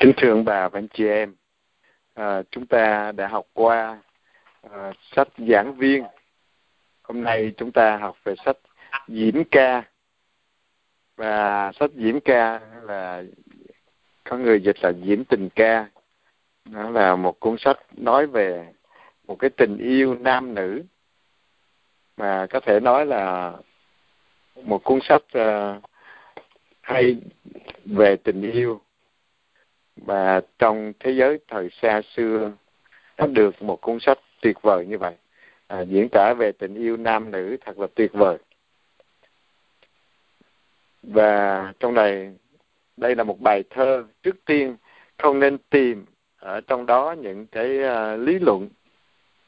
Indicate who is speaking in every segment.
Speaker 1: Kính thưa bà và anh chị em, à, chúng ta đã học qua à, sách giảng viên. Hôm nay chúng ta học về sách diễn ca. Và sách diễn ca là có người dịch là diễn tình ca. Nó là một cuốn sách nói về một cái tình yêu nam nữ mà có thể nói là một cuốn sách uh, hay về tình yêu và trong thế giới thời xa xưa nó được một cuốn sách tuyệt vời như vậy. À, diễn tả về tình yêu nam nữ thật là tuyệt vời. Và trong này đây là một bài thơ. Trước tiên không nên tìm ở trong đó những cái uh, lý luận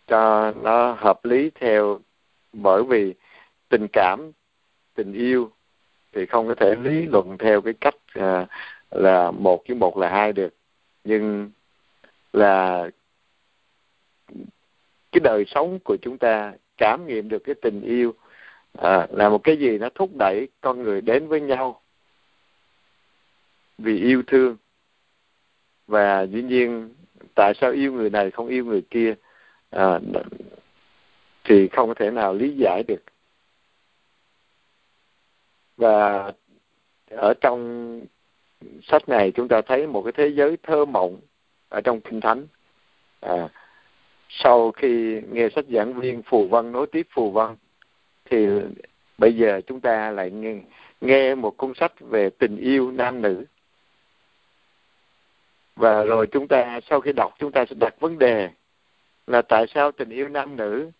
Speaker 1: cho nó hợp lý theo. Bởi vì tình cảm tình yêu thì không có thể lý luận theo cái cách uh, là một chứ một là hai được. Nhưng là cái đời sống của chúng ta cảm nghiệm được cái tình yêu à, là một cái gì nó thúc đẩy con người đến với nhau. Vì yêu thương. Và dĩ nhiên tại sao yêu người này không yêu người kia? À, thì không có thể nào lý giải được. Và ở trong sách này chúng ta thấy một cái thế giới thơ mộng ở trong kinh thánh. À, sau khi nghe sách giảng viên phù văn nối tiếp phù văn thì bây giờ chúng ta lại nghe, nghe một cuốn sách về tình yêu nam nữ. Và rồi chúng ta sau khi đọc chúng ta sẽ đặt vấn đề là tại sao tình yêu nam nữ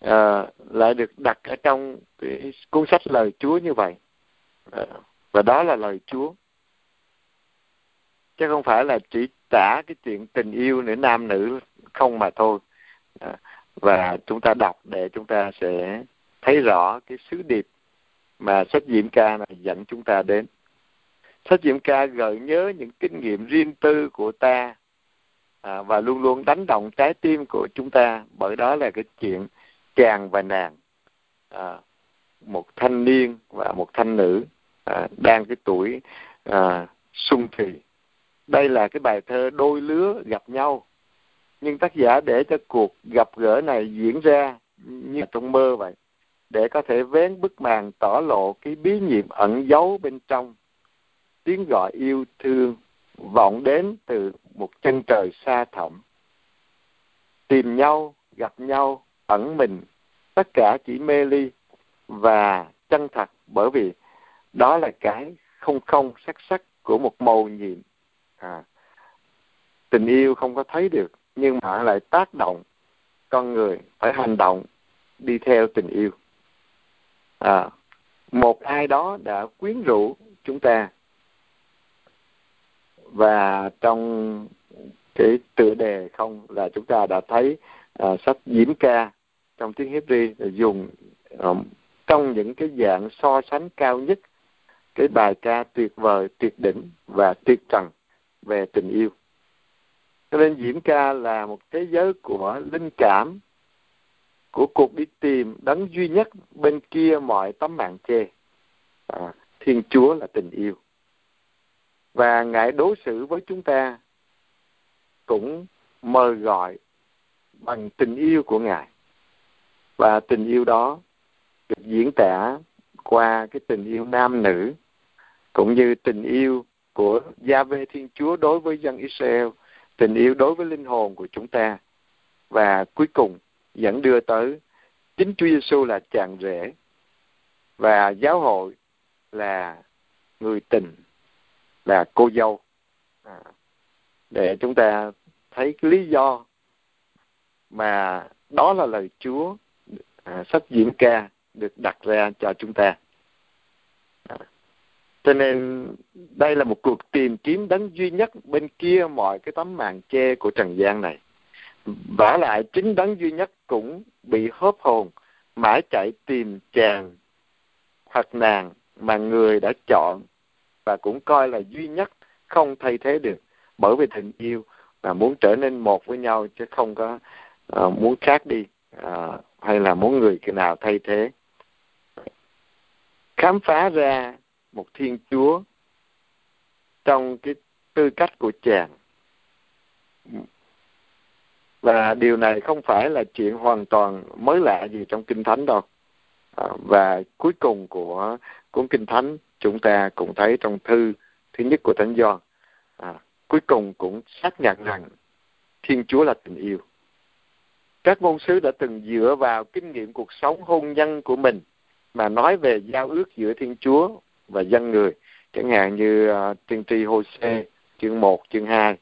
Speaker 1: à, lại được đặt ở trong cái cuốn sách lời Chúa như vậy. À, và đó là lời Chúa chứ không phải là chỉ tả cái chuyện tình yêu nữa nam nữ không mà thôi. À, và chúng ta đọc để chúng ta sẽ thấy rõ cái sứ điệp mà sách diệm ca này dẫn chúng ta đến. Sách diệm ca gợi nhớ những kinh nghiệm riêng tư của ta à, và luôn luôn đánh động trái tim của chúng ta. Bởi đó là cái chuyện chàng và nàng à, một thanh niên và một thanh nữ à, đang cái tuổi à, sung thì đây là cái bài thơ đôi lứa gặp nhau. Nhưng tác giả để cho cuộc gặp gỡ này diễn ra như trong mơ vậy, để có thể vén bức màn tỏ lộ cái bí nhiệm ẩn giấu bên trong. Tiếng gọi yêu thương vọng đến từ một chân trời xa thẳm. Tìm nhau, gặp nhau, ẩn mình, tất cả chỉ mê ly và chân thật bởi vì đó là cái không không sắc sắc của một màu nhiệm à, tình yêu không có thấy được nhưng mà lại tác động con người phải hành động đi theo tình yêu. À, một ai đó đã quyến rũ chúng ta. Và trong cái tựa đề không là chúng ta đã thấy uh, sách diễm ca trong tiếng Hebrew dùng um, trong những cái dạng so sánh cao nhất cái bài ca tuyệt vời tuyệt đỉnh và tuyệt trần về tình yêu. Cho nên diễn ca là một thế giới của linh cảm của cuộc đi tìm đấng duy nhất bên kia mọi tấm màn che à, thiên chúa là tình yêu. Và ngài đối xử với chúng ta cũng mời gọi bằng tình yêu của ngài. Và tình yêu đó được diễn tả qua cái tình yêu nam nữ cũng như tình yêu của gia vê thiên chúa đối với dân israel tình yêu đối với linh hồn của chúng ta. Và cuối cùng dẫn đưa tới chính Chúa Giêsu là chàng rể và giáo hội là người tình là cô dâu. À, để chúng ta thấy cái lý do mà đó là lời Chúa à, sách diễn ca được đặt ra cho chúng ta cho nên đây là một cuộc tìm kiếm đấng duy nhất bên kia mọi cái tấm màn che của trần gian này. Vả lại chính đấng duy nhất cũng bị hớp hồn mãi chạy tìm chàng hoặc nàng mà người đã chọn và cũng coi là duy nhất không thay thế được bởi vì tình yêu và muốn trở nên một với nhau chứ không có uh, muốn khác đi uh, hay là muốn người nào thay thế. Khám phá ra một thiên chúa trong cái tư cách của chàng. Và điều này không phải là chuyện hoàn toàn mới lạ gì trong kinh thánh đâu. À, và cuối cùng của cuốn kinh thánh chúng ta cũng thấy trong thư thứ nhất của thánh Gioan. À, cuối cùng cũng xác nhận rằng Thiên Chúa là tình yêu. Các ngôn sứ đã từng dựa vào kinh nghiệm cuộc sống hôn nhân của mình mà nói về giao ước giữa Thiên Chúa và dân người, chẳng hạn như uh, tiên tri Hô-sê chương 1, chương 2.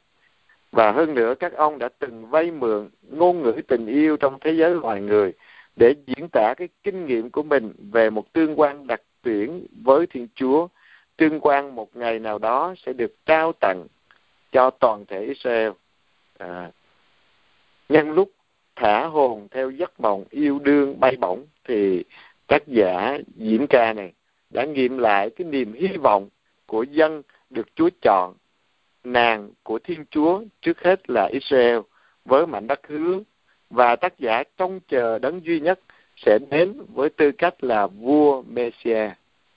Speaker 1: Và hơn nữa các ông đã từng vay mượn ngôn ngữ tình yêu trong thế giới loài người để diễn tả cái kinh nghiệm của mình về một tương quan đặc tuyển với Thiên Chúa, tương quan một ngày nào đó sẽ được trao tặng cho toàn thể Israel. À, nhân lúc thả hồn theo giấc mộng yêu đương bay bổng thì tác giả diễn ca này đã nghiệm lại cái niềm hy vọng của dân được Chúa chọn nàng của Thiên Chúa trước hết là Israel với mảnh đất hứa. Và tác giả trông chờ đấng duy nhất sẽ đến với tư cách là vua Messia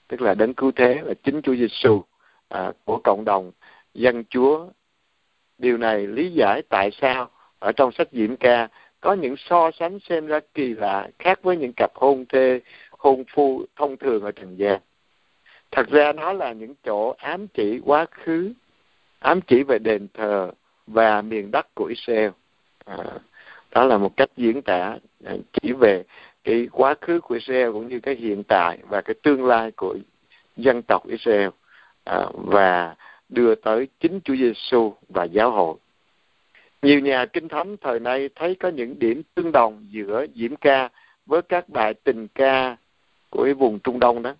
Speaker 1: tức là đấng cứu thế là chính Chúa Giêsu à, của cộng đồng dân Chúa. Điều này lý giải tại sao ở trong sách Diễm Ca có những so sánh xem ra kỳ lạ khác với những cặp hôn thê hôn phu thông thường ở trần gian thật ra nó là những chỗ ám chỉ quá khứ ám chỉ về đền thờ và miền đất của Israel à, đó là một cách diễn tả à, chỉ về cái quá khứ của Israel cũng như cái hiện tại và cái tương lai của dân tộc Israel à, và đưa tới chính Chúa Giêsu và giáo hội. Nhiều nhà kinh thánh thời nay thấy có những điểm tương đồng giữa diễm ca với các bài tình ca của vùng Trung Đông đó.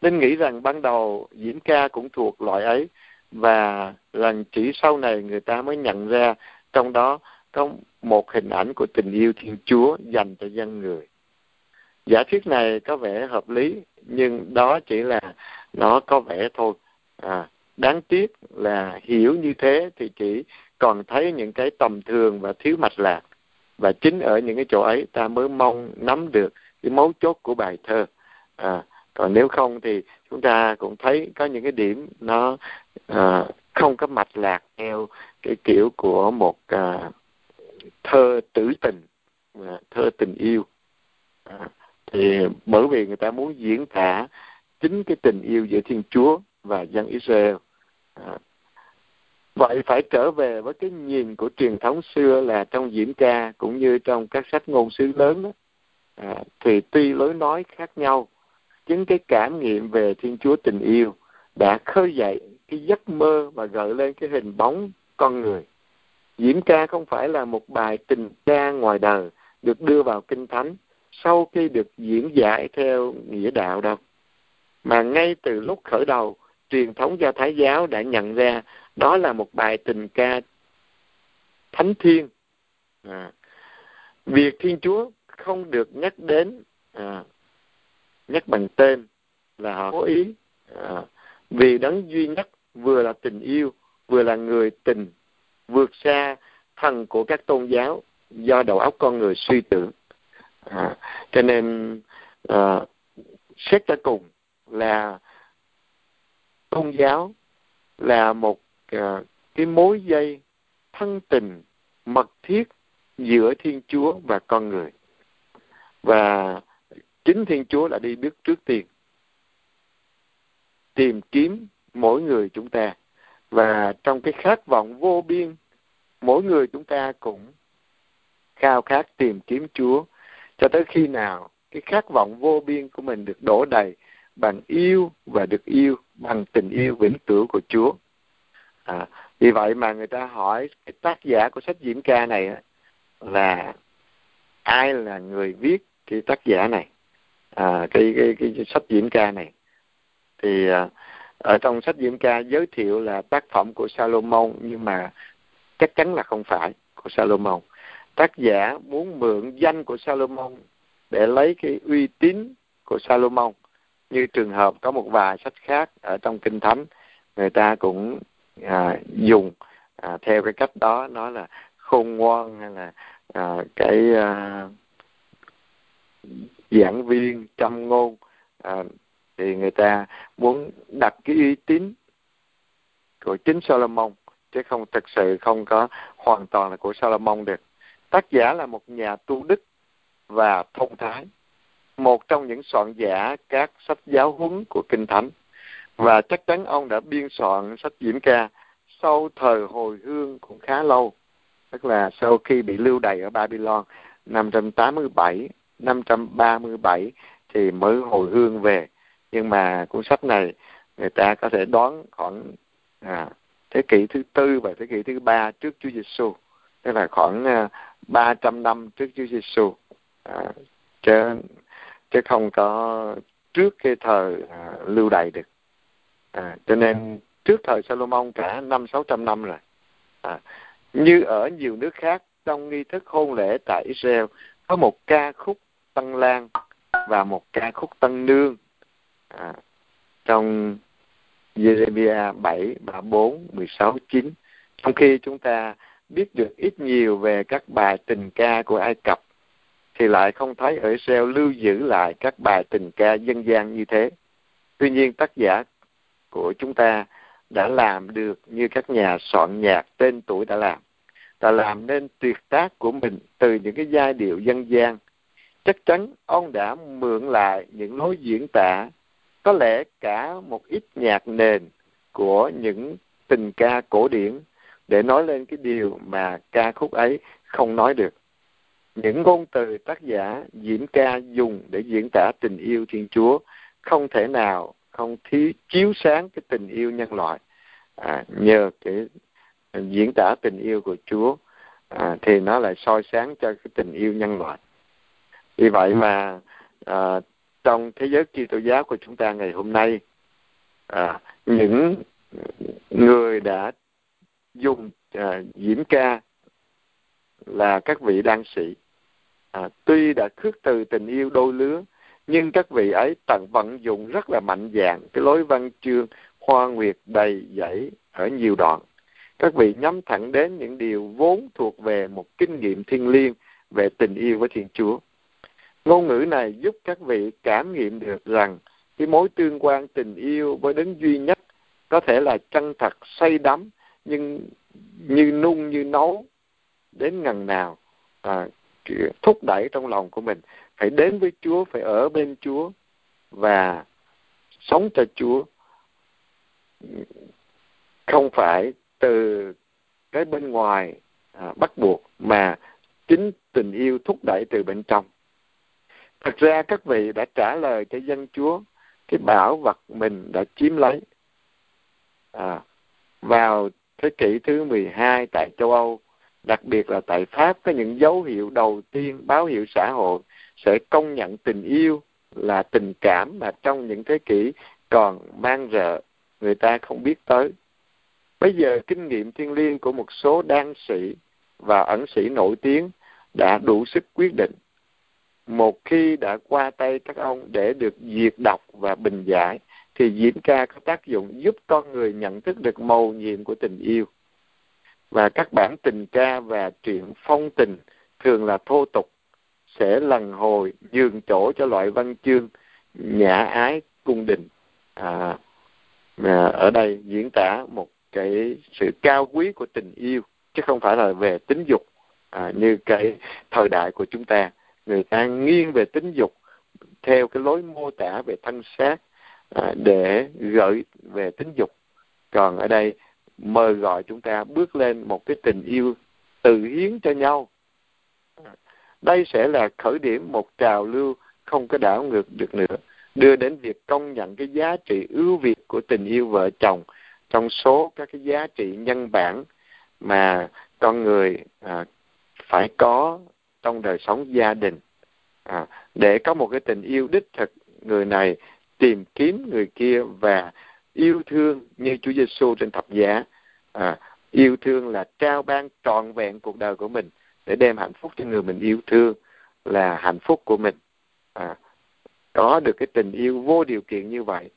Speaker 1: Nên nghĩ rằng ban đầu diễn ca cũng thuộc loại ấy và rằng chỉ sau này người ta mới nhận ra trong đó có một hình ảnh của tình yêu Thiên Chúa dành cho dân người. Giả thuyết này có vẻ hợp lý nhưng đó chỉ là nó có vẻ thôi. À, đáng tiếc là hiểu như thế thì chỉ còn thấy những cái tầm thường và thiếu mạch lạc và chính ở những cái chỗ ấy ta mới mong nắm được cái mấu chốt của bài thơ à, còn nếu không thì chúng ta cũng thấy có những cái điểm nó à, không có mạch lạc theo cái kiểu của một à, thơ tử tình à, thơ tình yêu. À, thì bởi vì người ta muốn diễn tả chính cái tình yêu giữa Thiên Chúa và dân Israel. À, vậy phải trở về với cái nhìn của truyền thống xưa là trong diễn ca cũng như trong các sách ngôn sứ lớn đó, à, thì tuy lối nói khác nhau chính cái cảm nghiệm về thiên chúa tình yêu đã khơi dậy cái giấc mơ và gợi lên cái hình bóng con người. Diễn ca không phải là một bài tình ca ngoài đời được đưa vào kinh thánh sau khi được diễn giải theo nghĩa đạo đâu. Mà ngay từ lúc khởi đầu truyền thống do thái giáo đã nhận ra đó là một bài tình ca thánh thiên à, việc thiên chúa không được nhắc đến à, nhắc bằng tên là họ cố ý à, vì đấng duy nhất vừa là tình yêu vừa là người tình vượt xa thần của các tôn giáo do đầu óc con người suy tưởng. À, cho nên à, xét cho cùng là tôn giáo là một uh, cái mối dây thân tình mật thiết giữa thiên chúa và con người. Và chính thiên chúa đã đi bước trước tiên tìm kiếm mỗi người chúng ta. Và trong cái khát vọng vô biên mỗi người chúng ta cũng khao khát tìm kiếm chúa. Cho tới khi nào cái khát vọng vô biên của mình được đổ đầy bằng yêu và được yêu bằng tình yêu vĩnh cửu của Chúa. À, vì vậy mà người ta hỏi cái tác giả của sách diễn ca này là ai là người viết cái tác giả này, à, cái, cái cái sách diễn ca này. Thì à, ở trong sách diễn ca giới thiệu là tác phẩm của Salomon nhưng mà chắc chắn là không phải của Salomon. Tác giả muốn mượn danh của Salomon để lấy cái uy tín của Salomon như trường hợp có một vài sách khác ở trong kinh thánh người ta cũng à, dùng à, theo cái cách đó nói là khôn ngoan hay là à, cái à, giảng viên trăm ngôn à, thì người ta muốn đặt cái uy tín của chính Solomon chứ không thực sự không có hoàn toàn là của Solomon được. Tác giả là một nhà tu đức và thông thái một trong những soạn giả các sách giáo huấn của kinh thánh. Và chắc chắn ông đã biên soạn sách diễn ca sau thời hồi hương cũng khá lâu tức là sau khi bị lưu đày ở Babylon 587 537 thì mới hồi hương về. Nhưng mà cuốn sách này người ta có thể đoán khoảng à, thế kỷ thứ tư và thế kỷ thứ ba trước Chúa Giêsu tức là khoảng à, ba trăm năm trước Chúa Giêsu à, chứ chứ không có trước cái thời à, lưu đày được. À, cho nên trước thời Salomon cả năm sáu trăm năm rồi. À, như ở nhiều nước khác trong nghi thức hôn lễ tại Israel có một ca khúc tân lan và một ca khúc tân nương à, trong Jeremiah 7, 34, 16, 9. Trong khi chúng ta biết được ít nhiều về các bài tình ca của Ai Cập, thì lại không thấy ở Israel lưu giữ lại các bài tình ca dân gian như thế. Tuy nhiên tác giả của chúng ta đã làm được như các nhà soạn nhạc tên tuổi đã làm ta làm nên tuyệt tác của mình từ những cái giai điệu dân gian. Chắc chắn ông đã mượn lại những lối diễn tả có lẽ cả một ít nhạc nền của những tình ca cổ điển để nói lên cái điều mà ca khúc ấy không nói được những ngôn từ tác giả diễn ca dùng để diễn tả tình yêu thiên chúa không thể nào không thí chiếu sáng cái tình yêu nhân loại à, nhờ cái diễn tả tình yêu của chúa à, thì nó lại soi sáng cho cái tình yêu nhân loại. Vì vậy mà à, trong thế giới Kitô giáo của chúng ta ngày hôm nay à, những người đã dùng à, diễn ca là các vị đan sĩ. À, tuy đã khước từ tình yêu đôi lứa nhưng các vị ấy tận vận dụng rất là mạnh dạn cái lối văn chương hoa nguyệt đầy dẫy ở nhiều đoạn các vị nhắm thẳng đến những điều vốn thuộc về một kinh nghiệm thiêng liêng về tình yêu với thiên chúa. Ngôn ngữ này giúp các vị cảm nghiệm được rằng cái mối tương quan tình yêu với đấng duy nhất có thể là chân thật say đắm nhưng như nung như nấu đến ngần nào à, thúc đẩy trong lòng của mình. Phải đến với Chúa phải ở bên Chúa và sống cho Chúa. Không phải từ cái bên ngoài à, bắt buộc mà chính tình yêu thúc đẩy từ bên trong Thật ra các vị đã trả lời cho dân Chúa cái bảo vật mình đã chiếm lấy. À, vào thế kỷ thứ 12 tại châu Âu, đặc biệt là tại Pháp có những dấu hiệu đầu tiên báo hiệu xã hội sẽ công nhận tình yêu là tình cảm mà trong những thế kỷ còn mang rợ người ta không biết tới. Bây giờ kinh nghiệm thiên liêng của một số đan sĩ và ẩn sĩ nổi tiếng đã đủ sức quyết định. Một khi đã qua tay các ông để được diệt độc và bình giải thì diễn ca có tác dụng giúp con người nhận thức được màu nhiệm của tình yêu. Và các bản tình ca và truyện phong tình thường là thô tục sẽ lần hồi nhường chỗ cho loại văn chương nhã ái cung đình. À, à ở đây diễn tả một cái sự cao quý của tình yêu chứ không phải là về tính dục. À, như cái thời đại của chúng ta người ta nghiêng về tính dục theo cái lối mô tả về thân xác à, để gợi về tính dục. Còn ở đây mời gọi chúng ta bước lên một cái tình yêu tự hiến cho nhau. Đây sẽ là khởi điểm một trào lưu không có đảo ngược được nữa đưa đến việc công nhận cái giá trị ưu việt của tình yêu vợ chồng trong số các cái giá trị nhân bản mà con người à, phải có trong đời sống gia đình. À, để có một cái tình yêu đích thực người này tìm kiếm người kia và yêu thương như Chúa Giêsu trên thập giá. À, yêu thương là trao ban trọn vẹn cuộc đời của mình để đem hạnh phúc cho người mình yêu thương là hạnh phúc của mình. À, có được cái tình yêu vô điều kiện như vậy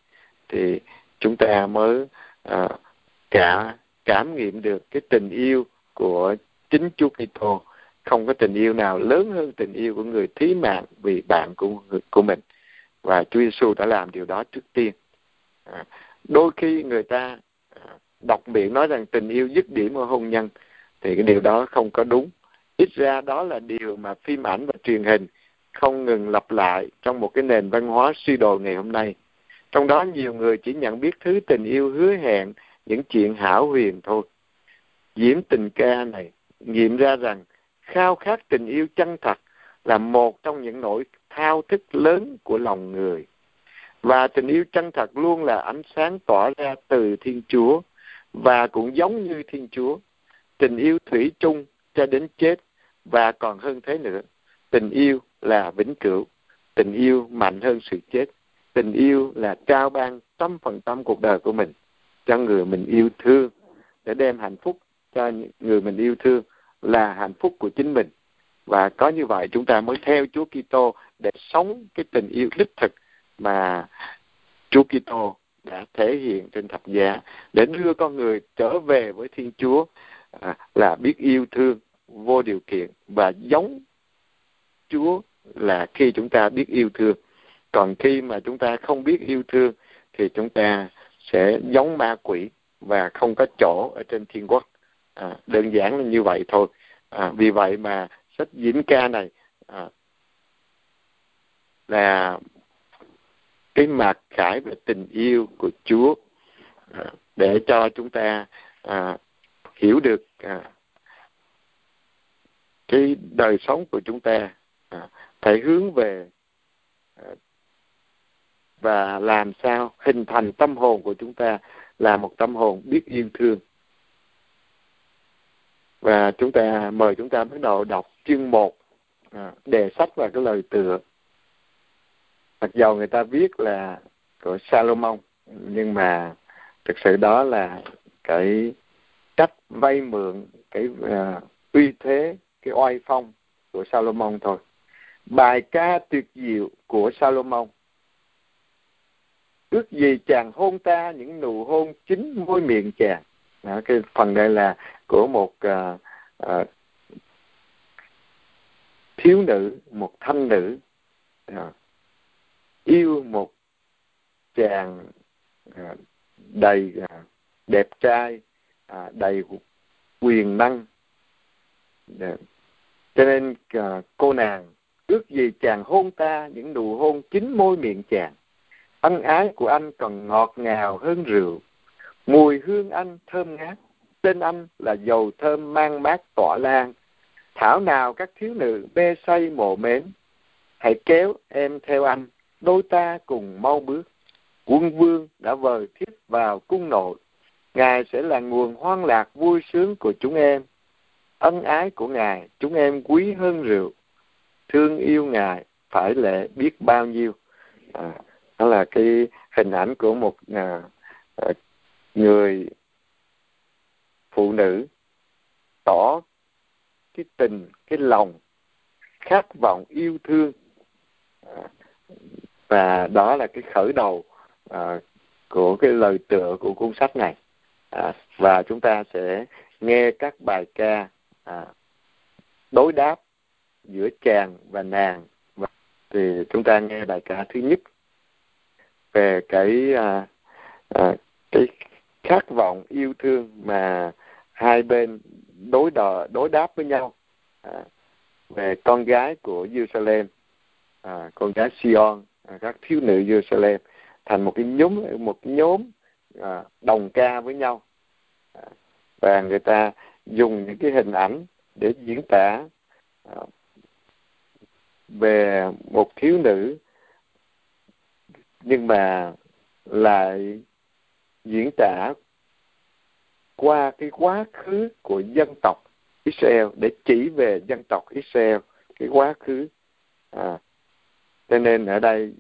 Speaker 1: thì chúng ta mới Ờ, cả cảm nghiệm được cái tình yêu của chính Chúa Kitô. Không có tình yêu nào lớn hơn tình yêu của người thí mạng vì bạn của của mình. Và Chúa Giêsu đã làm điều đó trước tiên. À, đôi khi người ta ờ, đọc miệng nói rằng tình yêu dứt điểm ở hôn nhân thì cái điều đó không có đúng. Ít ra đó là điều mà phim ảnh và truyền hình không ngừng lặp lại trong một cái nền văn hóa suy đồi ngày hôm nay trong đó nhiều người chỉ nhận biết thứ tình yêu hứa hẹn, những chuyện hảo huyền thôi. Diễm tình ca này nghiệm ra rằng khao khát tình yêu chân thật là một trong những nỗi thao thức lớn của lòng người. Và tình yêu chân thật luôn là ánh sáng tỏa ra từ thiên chúa và cũng giống như thiên chúa. Tình yêu thủy chung cho đến chết và còn hơn thế nữa. Tình yêu là vĩnh cửu, tình yêu mạnh hơn sự chết tình yêu là trao ban trăm phần trăm cuộc đời của mình cho người mình yêu thương để đem hạnh phúc cho người mình yêu thương là hạnh phúc của chính mình. Và có như vậy chúng ta mới theo Chúa Kitô để sống cái tình yêu đích thực mà Chúa Kitô đã thể hiện trên thập giá để đưa con người trở về với Thiên Chúa à, là biết yêu thương vô điều kiện và giống Chúa là khi chúng ta biết yêu thương còn khi mà chúng ta không biết yêu thương thì chúng ta sẽ giống ma quỷ và không có chỗ ở trên thiên quốc. À, đơn giản là như vậy thôi. À, vì vậy mà sách diễn ca này à, là cái mặt khải về tình yêu của Chúa à, để cho chúng ta à, hiểu được à, cái đời sống của chúng ta. À, phải hướng về và làm sao hình thành tâm hồn của chúng ta là một tâm hồn biết yêu thương. Và chúng ta mời chúng ta bắt đầu đọc chương một à, đề sách và cái lời tựa. Mặc dầu người ta viết là của Salomon nhưng mà thực sự đó là cái cách vay mượn cái uh, uy thế cái oai phong của Salomon thôi. Bài ca tuyệt diệu của Salomon ước gì chàng hôn ta những nụ hôn chính môi miệng chàng. Đó, cái phần đây là của một uh, uh, thiếu nữ một thanh nữ. Uh, yêu một chàng uh, đầy uh, đẹp trai uh, đầy quyền năng. Uh, cho nên uh, cô nàng ước gì chàng hôn ta những nụ hôn chính môi miệng chàng ân ái của anh còn ngọt ngào hơn rượu. Mùi hương anh thơm ngát tên anh là dầu thơm mang mát tỏa lan. Thảo nào các thiếu nữ mê say mộ mến hãy kéo em theo anh đôi ta cùng mau bước. Quân vương đã vời thiếp vào cung nội ngài sẽ là nguồn hoan lạc vui sướng của chúng em. Ân ái của ngài chúng em quý hơn rượu. Thương yêu ngài phải lệ biết bao nhiêu. À, đó là cái hình ảnh của một à, à, người phụ nữ tỏ cái tình cái lòng khát vọng yêu thương. À, và đó là cái khởi đầu à, của cái lời tựa của cuốn sách này. À, và chúng ta sẽ nghe các bài ca à, đối đáp giữa chàng và nàng. Và thì chúng ta nghe bài ca thứ nhất về cái à, à, cái khát vọng yêu thương mà hai bên đối đò đối đáp với nhau à, về con gái của Jerusalem à, con gái Sion à, các thiếu nữ Jerusalem thành một cái nhóm một cái nhóm à, đồng ca với nhau à, và người ta dùng những cái hình ảnh để diễn tả à, về một thiếu nữ nhưng mà lại diễn tả qua cái quá khứ của dân tộc Israel để chỉ về dân tộc Israel cái quá khứ. À, cho nên ở đây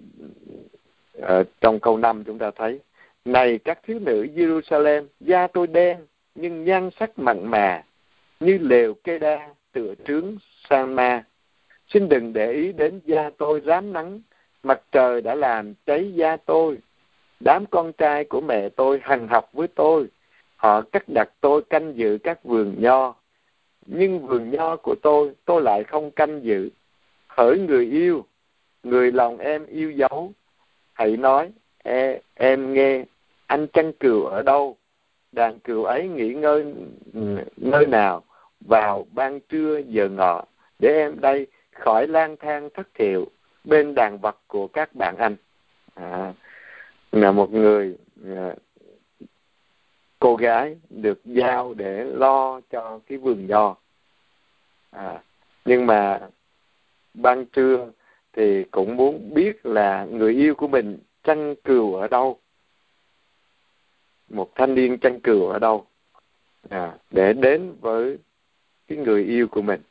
Speaker 1: ở trong câu năm chúng ta thấy này các thiếu nữ Jerusalem da tôi đen nhưng nhan sắc mặn mà như lều cây đa tựa trướng san ma xin đừng để ý đến da tôi rám nắng mặt trời đã làm cháy da tôi. Đám con trai của mẹ tôi hằng học với tôi. Họ cắt đặt tôi canh giữ các vườn nho. Nhưng vườn nho của tôi tôi lại không canh giữ. Hỡi người yêu người lòng em yêu dấu. Hãy nói e, em nghe anh chăn cừu ở đâu? Đàn cừu ấy nghỉ ngơi nơi nào? Vào ban trưa giờ ngọ để em đây khỏi lang thang thất thiệu bên đàn vật của các bạn anh. À, là một người à, cô gái được giao để lo cho cái vườn nho. À, nhưng mà ban trưa thì cũng muốn biết là người yêu của mình chăn cừu ở đâu. Một thanh niên chăn cừu ở đâu. À, để đến với cái người yêu của mình.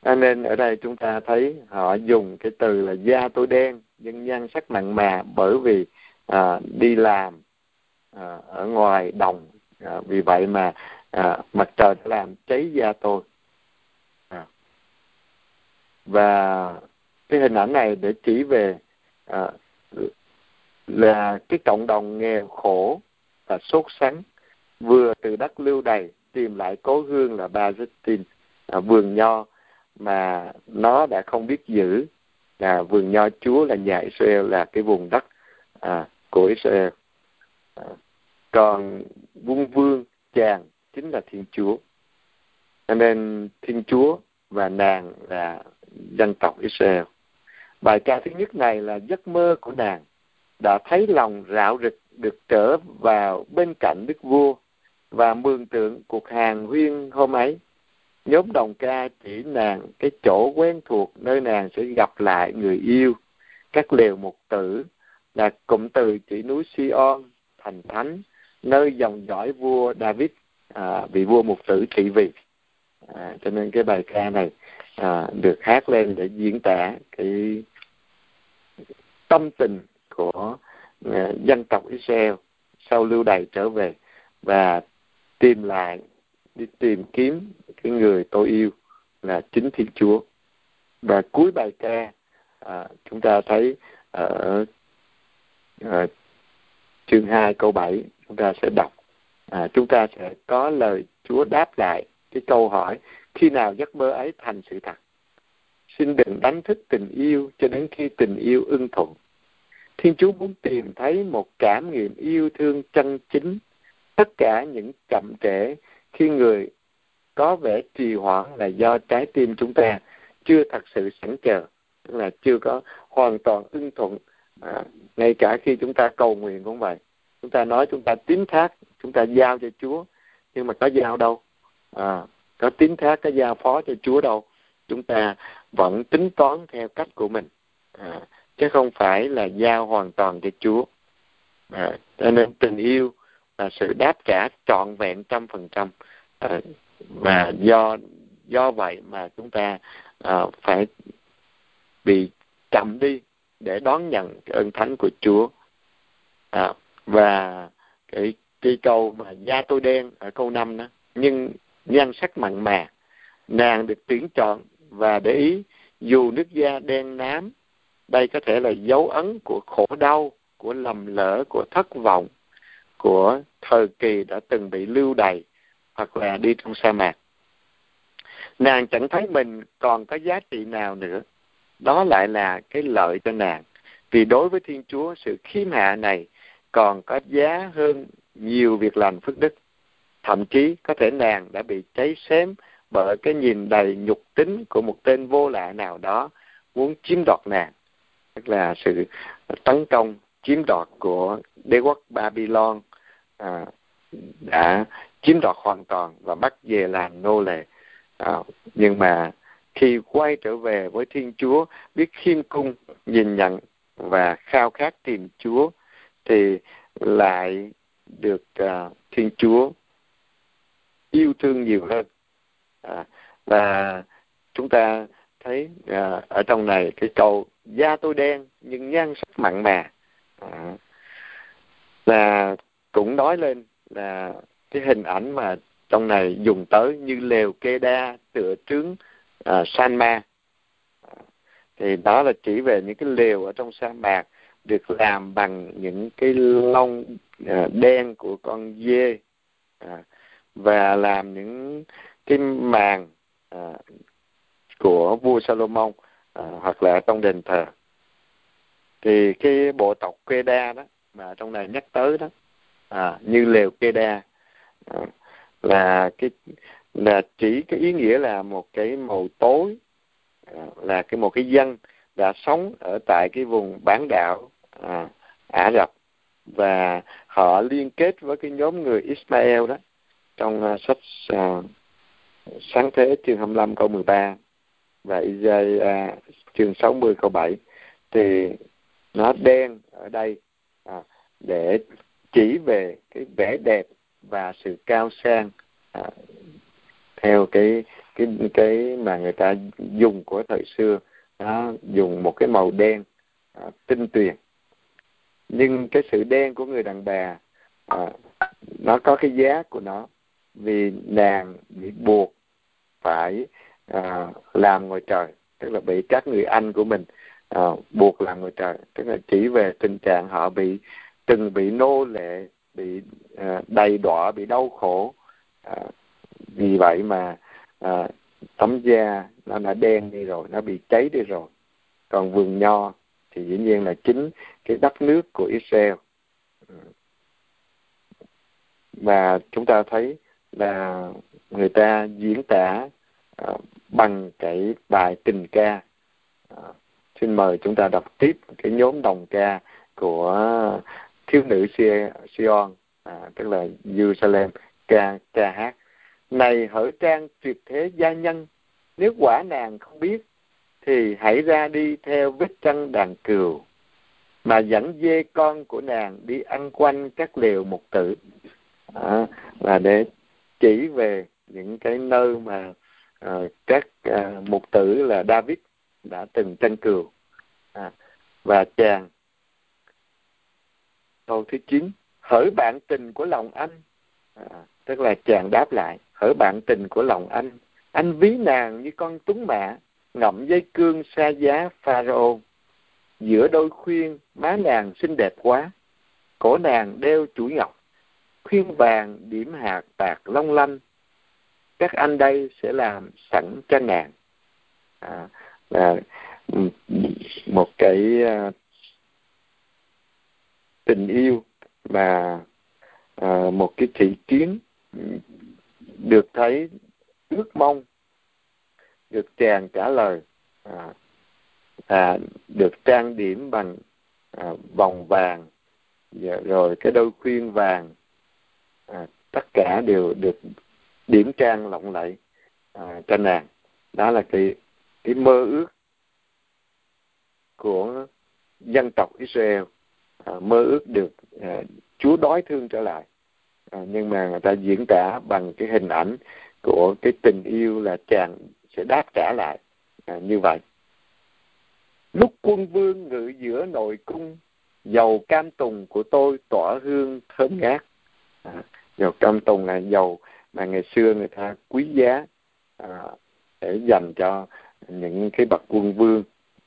Speaker 1: À, nên ở đây chúng ta thấy họ dùng cái từ là da tôi đen nhưng nhan sắc mặn mà bởi vì à, đi làm à, ở ngoài đồng. À, vì vậy mà à, mặt trời đã làm cháy da tôi. À. và cái hình ảnh này để chỉ về à, là cái cộng đồng nghèo khổ và sốt sắng vừa từ đất lưu đày tìm lại cố hương là Palestine à, vườn nho mà nó đã không biết giữ là vườn nho Chúa là nhà Israel là cái vùng đất à, của Israel. À, còn vương vương chàng chính là Thiên Chúa. Cho nên Thiên Chúa và nàng là dân tộc Israel. Bài ca thứ nhất này là giấc mơ của nàng đã thấy lòng rạo rực được trở vào bên cạnh đức vua và mường tượng cuộc hàng huyên hôm ấy nhóm đồng ca chỉ nàng cái chỗ quen thuộc nơi nàng sẽ gặp lại người yêu. Các lều mục tử là cụm từ chỉ núi Sion thành thánh nơi dòng dõi vua David à, vị vua mục tử trị vì à, cho nên cái bài ca này à, được hát lên để diễn tả cái tâm tình của à, dân tộc Israel sau lưu đày trở về và tìm lại đi tìm kiếm cái người tôi yêu là chính Thiên Chúa. Và cuối bài ca à, chúng ta thấy ở à, chương 2 câu 7 chúng ta sẽ đọc. À, chúng ta sẽ có lời Chúa đáp lại cái câu hỏi khi nào giấc mơ ấy thành sự thật? Xin đừng đánh thức tình yêu cho đến khi tình yêu ưng thuận. Thiên chúa muốn tìm thấy một cảm nghiệm yêu thương chân chính. Tất cả những chậm trễ khi người có vẻ trì hoãn là do trái tim chúng ta chưa thật sự sẵn chờ tức là chưa có hoàn toàn ưng thuận à, ngay cả khi chúng ta cầu nguyện cũng vậy. Chúng ta nói chúng ta tín thác chúng ta giao cho chúa nhưng mà có giao đâu? À, có tín thác có giao phó cho chúa đâu? Chúng ta vẫn tính toán theo cách của mình. À, chứ không phải là giao hoàn toàn cho chúa. À, cho nên tình yêu là sự đáp trả trọn vẹn trăm phần trăm. Và do do vậy mà chúng ta à, phải bị chậm đi để đón nhận cái ơn thánh của Chúa. À, và cái cái câu mà da tôi đen ở câu năm đó nhưng nhan sắc mặn mà nàng được tuyển chọn và để ý dù nước da đen nám đây có thể là dấu ấn của khổ đau của lầm lỡ của thất vọng của thời kỳ đã từng bị lưu đày hoặc là đi trong sa mạc. Nàng chẳng thấy mình còn có giá trị nào nữa. Đó lại là cái lợi cho nàng, vì đối với thiên chúa, sự khiêm hạ này còn có giá hơn nhiều việc làm phước đức. Thậm chí có thể nàng đã bị cháy xém bởi cái nhìn đầy nhục tính của một tên vô lạ nào đó muốn chiếm đoạt nàng. Tức là sự tấn công, chiếm đoạt của đế quốc Babylon à, đã chiếm đoạt hoàn toàn và bắt về làm nô lệ. À, nhưng mà khi quay trở về với Thiên Chúa biết khiêm cung nhìn nhận và khao khát tìm Chúa thì lại được à, Thiên Chúa yêu thương nhiều hơn. À, và chúng ta thấy à, ở trong này cái câu da tôi đen nhưng nhan sắc mặn mà. À, là cũng nói lên là cái hình ảnh mà trong này dùng tới như lều kê đa tựa trướng à, san ma. Thì đó là chỉ về những cái lều ở trong sa mạc được làm bằng những cái lông à, đen của con dê à, và làm những cái màn à, của vua Salomon à, hoặc là trong đền thờ. Thì cái bộ tộc Queda đó mà trong này nhắc tới đó à, như lều kê đa. À, là cái là chỉ cái ý nghĩa là một cái màu tối à, là cái một cái dân đã sống ở tại cái vùng bán đảo à, Ả Rập. Và họ liên kết với cái nhóm người Ismael đó trong uh, sách uh, sáng thế chương 25 câu 13 và Isaiah à, chương 60 câu 7 thì nó đen ở đây à, để chỉ về cái vẻ đẹp và sự cao sang à, theo cái cái cái mà người ta dùng của thời xưa. Nó dùng một cái màu đen à, tinh tuyền. Nhưng cái sự đen của người đàn bà à, nó có cái giá của nó vì nàng bị buộc phải à, làm ngoài trời tức là bị các người anh của mình à, buộc làm ngoài trời. Tức là chỉ về tình trạng họ bị từng bị nô lệ bị à, đầy đọa bị đau khổ. À, vì vậy mà à, tấm da nó đã đen đi rồi nó bị cháy đi rồi. Còn vườn nho thì dĩ nhiên là chính cái đất nước của Israel. Ừ. Và chúng ta thấy là người ta diễn tả uh, bằng cái bài tình ca. Uh, xin mời chúng ta đọc tiếp cái nhóm đồng ca của thiếu nữ Sion à, tức là Jerusalem ca ca hát. Này hỡi trang tuyệt thế gia nhân nếu quả nàng không biết thì hãy ra đi theo vết chân đàn cừu mà dẫn dê con của nàng đi ăn quanh các liều mục tử. À, là để chỉ về những cái nơi mà uh, các uh, mục tử là David đã từng tranh cừu. À, và chàng câu thứ chín hỡi bạn tình của lòng anh. À, tức là chàng đáp lại hỡi bạn tình của lòng anh. Anh ví nàng như con túng mạ ngậm dây cương xa giá pharaoh giữa đôi khuyên má nàng xinh đẹp quá. Cổ nàng đeo chuỗi ngọc khuyên vàng điểm hạt bạc long lanh. Các anh đây sẽ làm sẵn cho nàng. À, là một cái uh, tình yêu và à, một cái thị kiến được thấy ước mong được chàng trả lời à, à, được trang điểm bằng à, vòng vàng. Và rồi cái đôi khuyên vàng à, tất cả đều được điểm trang lộng lẫy à, cho nàng đó là cái cái mơ ước của dân tộc Israel. Ờ, mơ ước được ờ, Chúa đói thương trở lại. Ờ, nhưng mà người ta diễn tả bằng cái hình ảnh của cái tình yêu là chàng sẽ đáp trả lại. Như vậy. Lúc quân vương ngự giữa nội cung dầu cam tùng của tôi tỏa hương thơm ngát. À, dầu cam tùng là dầu mà ngày xưa người ta quý giá à, để dành cho những cái bậc quân vương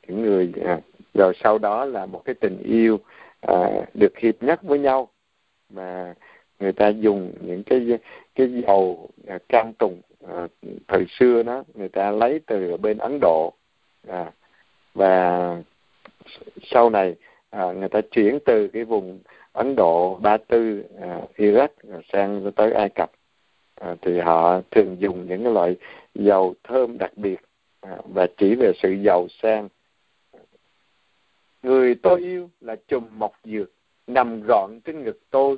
Speaker 1: những người à, rồi sau đó là một cái tình yêu à, được hiệp nhất với nhau mà người ta dùng những cái cái dầu à, cam tùng à, thời xưa đó người ta lấy từ bên Ấn Độ à, và sau này à, người ta chuyển từ cái vùng Ấn Độ, Ba Tư, à, Iraq à, sang tới Ai Cập à, thì họ thường dùng những cái loại dầu thơm đặc biệt à, và chỉ về sự giàu sang người tôi yêu là chùm mọc dược, nằm gọn trên ngực tôi.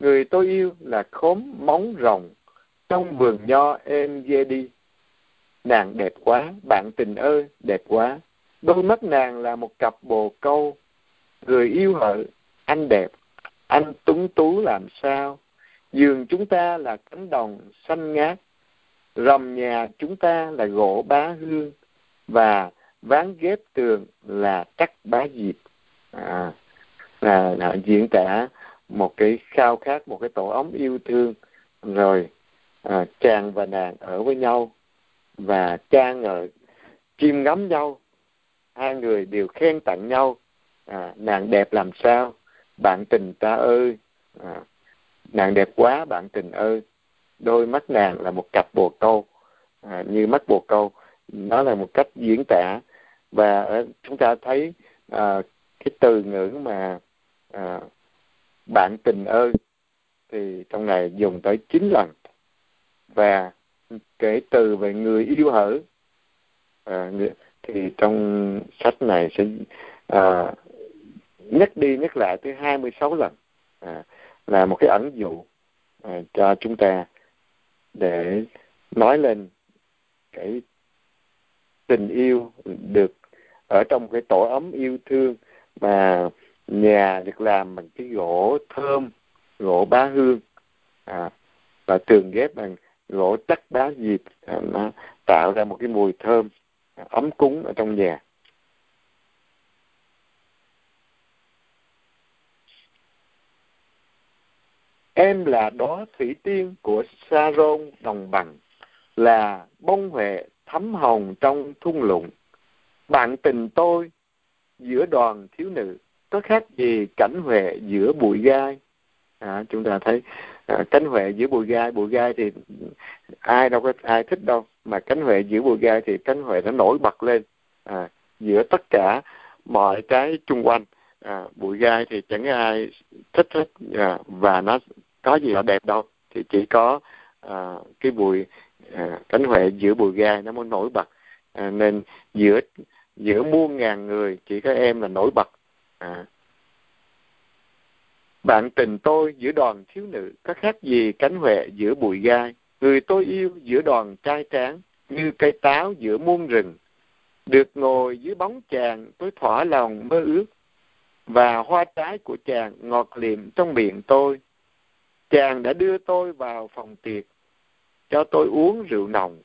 Speaker 1: Người tôi yêu là khóm móng rồng, trong vườn nho em dê đi. Nàng đẹp quá, bạn tình ơi, đẹp quá. Đôi mắt nàng là một cặp bồ câu. Người yêu hợ anh đẹp, anh tuấn tú làm sao? Giường chúng ta là cánh đồng xanh ngát, rầm nhà chúng ta là gỗ bá hương. Và ván ghép tường là cắt bá diệp. À, là, là diễn tả một cái khao khát một cái tổ ấm yêu thương. Rồi à, chàng và nàng ở với nhau và trang ngợi chim ngắm nhau. Hai người đều khen tặng nhau. À, nàng đẹp làm sao? Bạn tình ta ơi. À, nàng đẹp quá bạn tình ơi. Đôi mắt nàng là một cặp bồ câu. À, như mắt bồ câu nó là một cách diễn tả và ở, chúng ta thấy à, cái từ ngữ mà à, bạn tình ơi thì trong này dùng tới chín lần. Và kể từ về người yêu hở à, thì trong sách này sẽ à, nhắc đi nhắc lại tới 26 lần à, là một cái ẩn dụ à, cho chúng ta để nói lên cái tình yêu được ở trong cái tổ ấm yêu thương mà nhà được làm bằng cái gỗ thơm gỗ bá hương. À, và tường ghép bằng gỗ chắc đá diệp à, nó tạo ra một cái mùi thơm à, ấm cúng ở trong nhà. Em là đó thủy tiên của Saron đồng bằng là bông huệ thấm hồng trong thung lũng bạn tình tôi giữa đoàn thiếu nữ có khác gì cảnh huệ giữa bụi gai? À, chúng ta thấy à, cánh huệ giữa bụi gai bụi gai thì ai đâu có ai thích đâu mà cánh huệ giữa bụi gai thì cánh huệ nó nổi bật lên. À, giữa tất cả mọi cái chung quanh à, bụi gai thì chẳng ai thích hết à, và nó có gì là đẹp đâu. Thì chỉ có à, cái bụi à, cánh huệ giữa bụi gai nó mới nổi bật. À, nên giữa giữa muôn ngàn người chỉ có em là nổi bật. À, bạn tình tôi giữa đoàn thiếu nữ có khác gì cánh huệ giữa bụi gai? Người tôi yêu giữa đoàn trai tráng như cây táo giữa muôn rừng. Được ngồi dưới bóng chàng tôi thỏa lòng mơ ước. Và hoa trái của chàng ngọt liệm trong miệng tôi. Chàng đã đưa tôi vào phòng tiệc cho tôi uống rượu nồng.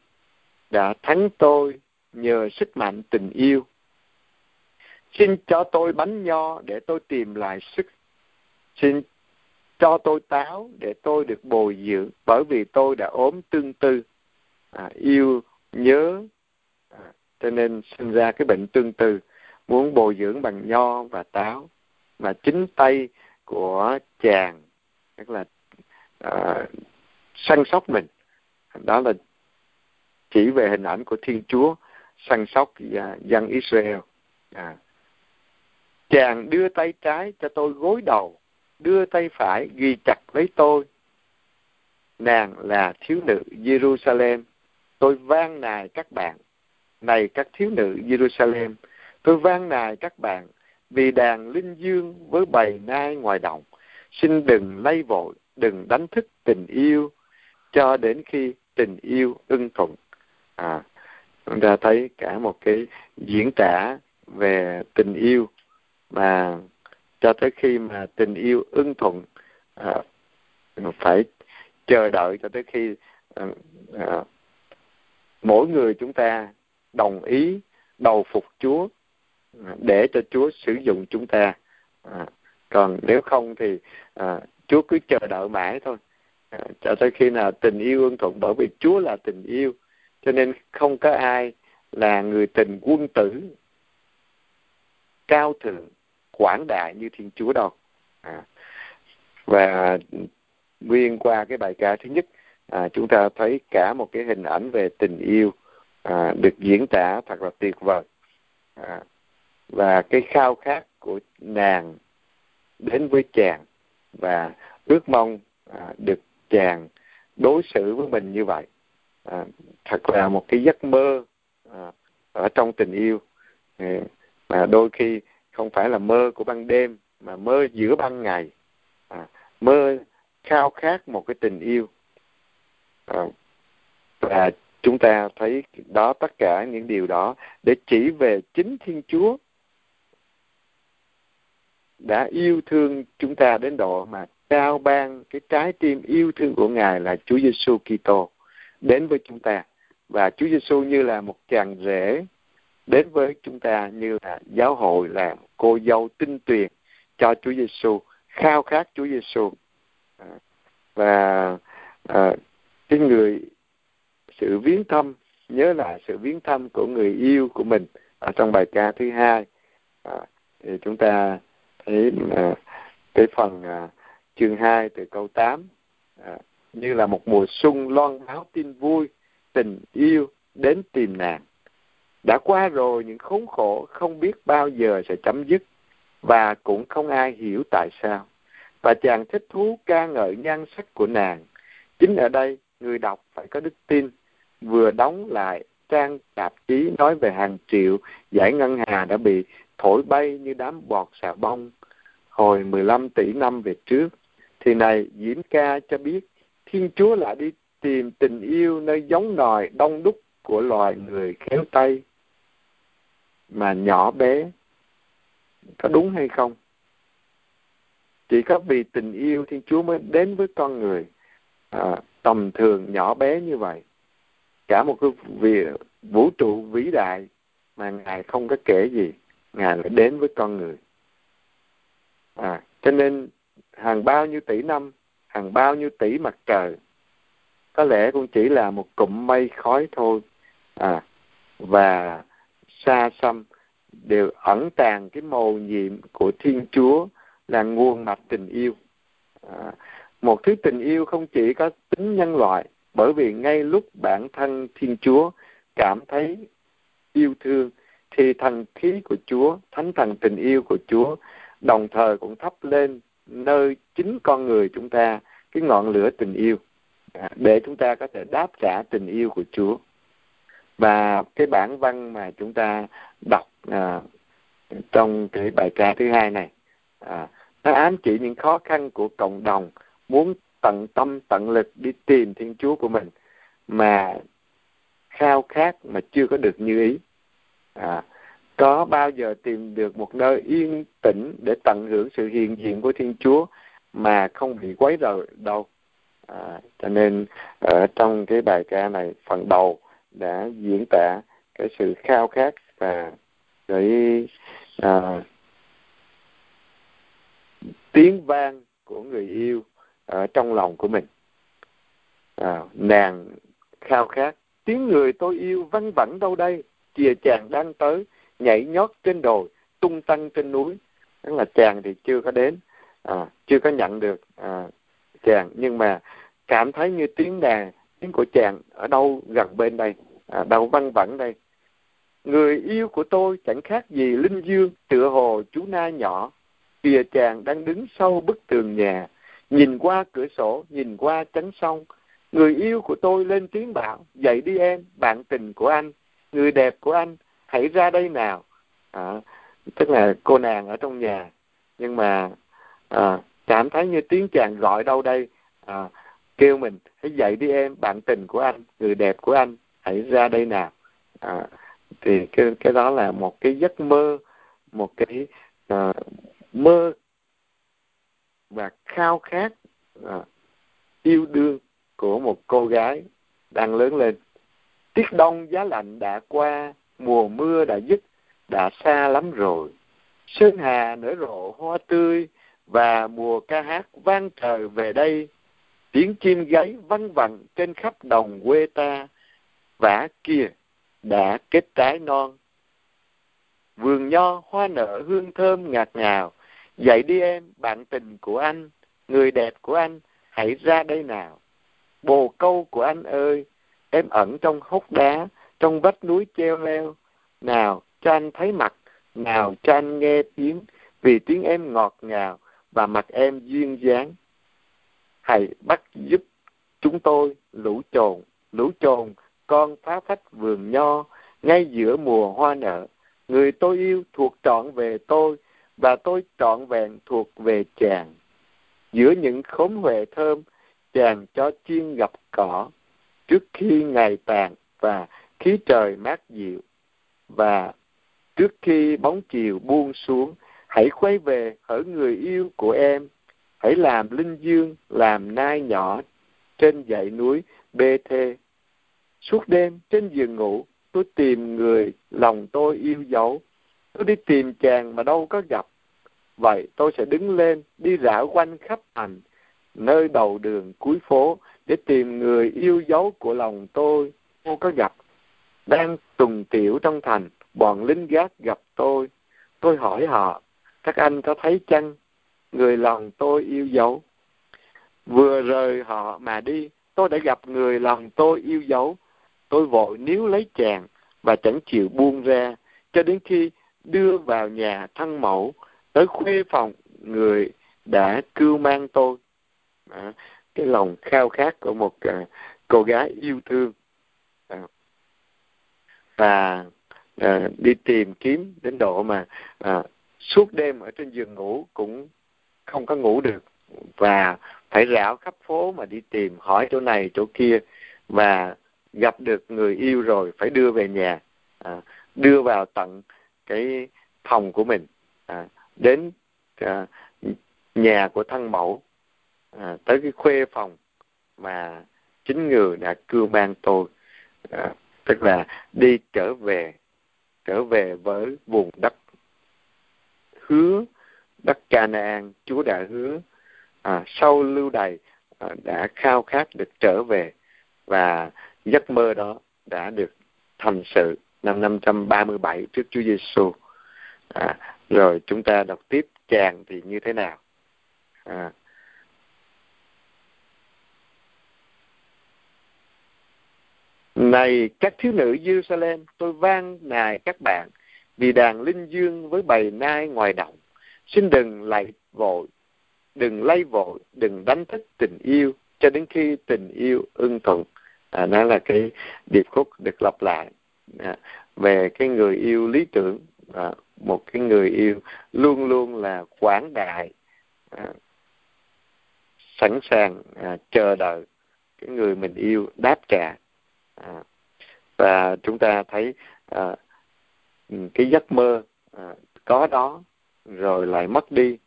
Speaker 1: Đã thắng tôi nhờ sức mạnh tình yêu. Xin cho tôi bánh nho để tôi tìm lại sức. Xin cho tôi táo để tôi được bồi dưỡng bởi vì tôi đã ốm tương tư. À, yêu nhớ. À, cho nên sinh ra cái bệnh tương tư. Muốn bồi dưỡng bằng nho và táo. Mà chính tay của chàng tức là à, săn sóc mình. Đó là chỉ về hình ảnh của thiên chúa săn sóc à, dân israel. À. chàng đưa tay trái cho tôi gối đầu, đưa tay phải ghi chặt lấy tôi. Nàng là thiếu nữ jerusalem. Tôi van nài các bạn. Này các thiếu nữ jerusalem, tôi van nài các bạn vì đàn linh dương với bầy nai ngoài đồng. Xin đừng lay vội, đừng đánh thức tình yêu cho đến khi tình yêu ưng thuận. À chúng ta thấy cả một cái diễn tả về tình yêu mà cho tới khi mà tình yêu ưng thuận à, phải chờ đợi cho tới khi à, à, mỗi người chúng ta đồng ý đầu phục Chúa à, để cho Chúa sử dụng chúng ta à, còn nếu không thì à, Chúa cứ chờ đợi mãi thôi. À, cho tới khi nào tình yêu ưng thuận bởi vì Chúa là tình yêu cho nên không có ai là người tình quân tử cao thượng quảng đại như thiên chúa đâu. À, và nguyên qua cái bài ca thứ nhất à, chúng ta thấy cả một cái hình ảnh về tình yêu à, được diễn tả thật là tuyệt vời. À, và cái khao khát của nàng đến với chàng và ước mong à, được chàng đối xử với mình như vậy. À, thật là một cái giấc mơ à, ở trong tình yêu. Mà đôi khi không phải là mơ của ban đêm mà mơ giữa ban ngày. À, mơ khao khát một cái tình yêu. À, và chúng ta thấy đó tất cả những điều đó để chỉ về chính thiên chúa. Đã yêu thương chúng ta đến độ mà trao ban cái trái tim yêu thương của ngài là Chúa Giêsu Kitô đến với chúng ta và Chúa Giêsu như là một chàng rể đến với chúng ta như là giáo hội là cô dâu tinh tuyền cho Chúa Giêsu khao khát Chúa Giêsu à, và à, cái người sự viếng thăm nhớ lại sự viếng thăm của người yêu của mình ở trong bài ca thứ hai. À, thì chúng ta thấy à, cái phần à, chương 2 từ câu 8 à, như là một mùa xuân loan báo tin vui tình yêu đến tìm nàng. Đã qua rồi những khốn khổ không biết bao giờ sẽ chấm dứt và cũng không ai hiểu tại sao. Và chàng thích thú ca ngợi nhan sắc của nàng. Chính ở đây, người đọc phải có đức tin. Vừa đóng lại trang tạp chí nói về hàng triệu giải ngân hà đã bị thổi bay như đám bọt xà bông. Hồi 15 tỷ năm về trước, thì này Diễm ca cho biết Thiên Chúa lại đi tìm tình yêu nơi giống nòi đông đúc của loài người khéo tay mà nhỏ bé. Có đúng hay không? Chỉ có vì tình yêu thiên chúa mới đến với con người à, tầm thường nhỏ bé như vậy. Cả một cái vì vũ trụ vĩ đại mà ngài không có kể gì ngài lại đến với con người. À cho nên hàng bao nhiêu tỷ năm hàng bao nhiêu tỷ mặt trời có lẽ cũng chỉ là một cụm mây khói thôi. À và xa xăm đều ẩn tàng cái màu nhiệm của thiên chúa là nguồn mạch tình yêu. À, một thứ tình yêu không chỉ có tính nhân loại bởi vì ngay lúc bản thân thiên chúa cảm thấy yêu thương thì thần khí của chúa thánh thần tình yêu của chúa đồng thời cũng thắp lên nơi chính con người chúng ta cái ngọn lửa tình yêu. À, để chúng ta có thể đáp trả tình yêu của chúa. Và cái bản văn mà chúng ta đọc à, trong cái bài ca thứ hai này à, nó ám chỉ những khó khăn của cộng đồng muốn tận tâm tận lực đi tìm thiên chúa của mình mà khao khát mà chưa có được như ý. À, có bao giờ tìm được một nơi yên tĩnh để tận hưởng sự hiện diện của thiên chúa mà không bị quấy rầy đâu à, cho nên ở trong cái bài ca này phần đầu đã diễn tả cái sự khao khát và cái à, tiếng vang của người yêu ở trong lòng của mình. À, nàng khao khát tiếng người tôi yêu văng vẳng đâu đây? Kìa chàng đang tới nhảy nhót trên đồi tung tăng trên núi. Tức là chàng thì chưa có đến à, chưa có nhận được à, chàng. Nhưng mà cảm thấy như tiếng đàn tiếng của chàng ở đâu gần bên đây à, đâu văng vẳng đây. Người yêu của tôi chẳng khác gì linh dương tựa hồ chú na nhỏ. Kìa chàng đang đứng sau bức tường nhà nhìn qua cửa sổ nhìn qua chánh sông. Người yêu của tôi lên tiếng bảo dậy đi em bạn tình của anh người đẹp của anh hãy ra đây nào. À, tức là cô nàng ở trong nhà. Nhưng mà à, cảm thấy như tiếng chàng gọi đâu đây. À, kêu mình hãy dậy đi em bạn tình của anh người đẹp của anh hãy ra đây nào. À, thì cái cái đó là một cái giấc mơ một cái uh, mơ và khao khát uh, yêu đương của một cô gái đang lớn lên. Tiết đông giá lạnh đã qua mùa mưa đã dứt đã xa lắm rồi. Sơn hà nở rộ hoa tươi và mùa ca hát vang trời về đây tiếng chim gáy văng vẳng trên khắp đồng quê ta, vả kia đã kết trái non. Vườn nho hoa nở hương thơm ngạt ngào dậy đi em bạn tình của anh, người đẹp của anh, hãy ra đây nào. Bồ câu của anh ơi, em ẩn trong hốc đá, trong vách núi treo leo. Nào cho anh thấy mặt, nào cho anh nghe tiếng, vì tiếng em ngọt ngào và mặt em duyên dáng hãy bắt giúp chúng tôi lũ trồn lũ trồn, con phá phách vườn nho ngay giữa mùa hoa nở. Người tôi yêu thuộc trọn về tôi và tôi trọn vẹn thuộc về chàng. Giữa những khóm huệ thơm, chàng cho chiên gặp cỏ. Trước khi ngày tàn và khí trời mát dịu và trước khi bóng chiều buông xuống, hãy quay về ở người yêu của em hãy làm linh dương làm nai nhỏ trên dãy núi bê thê suốt đêm trên giường ngủ, tôi tìm người lòng tôi yêu dấu. Tôi đi tìm chàng mà đâu có gặp. Vậy tôi sẽ đứng lên đi rảo quanh khắp thành, nơi đầu đường cuối phố, để tìm người yêu dấu của lòng tôi tôi có gặp. Đang tùng tiểu trong thành, bọn lính gác gặp tôi. Tôi hỏi họ, các anh có thấy chăng? Người lòng tôi yêu dấu. Vừa rời họ mà đi tôi đã gặp người lòng tôi yêu dấu. Tôi vội níu lấy chàng và chẳng chịu buông ra cho đến khi đưa vào nhà thân mẫu tới khuê phòng người đã cưu mang tôi. À, cái lòng khao khát của một à, cô gái yêu thương. À, và à, đi tìm kiếm đến độ mà à, suốt đêm ở trên giường ngủ cũng không có ngủ được. Và phải rảo khắp phố mà đi tìm hỏi chỗ này chỗ kia. Và gặp được người yêu rồi phải đưa về nhà à, đưa vào tận cái phòng của mình à, đến à, nhà của thân mẫu à, tới cái khuê phòng mà chính người đã cưu mang tôi à, tức là đi trở về trở về với vùng đất hứa đất Canaan Chúa đã hứa à, sau lưu đày à, đã khao khát được trở về và giấc mơ đó đã được thành sự năm 537 trước Chúa Giêsu. À, rồi chúng ta đọc tiếp chàng thì như thế nào? À, Này các thiếu nữ Jerusalem, tôi van nài các bạn vì đàn linh dương với bầy nai ngoài động. Xin đừng lại vội, đừng lay vội, đừng đánh thức tình yêu cho đến khi tình yêu ưng thuận. À, đó là cái điệp khúc được lặp lại à, về cái người yêu lý tưởng, à, một cái người yêu luôn luôn là quảng đại, à, sẵn sàng à, chờ đợi cái người mình yêu đáp trả. À, và chúng ta thấy à, cái giấc mơ à, có đó rồi lại mất đi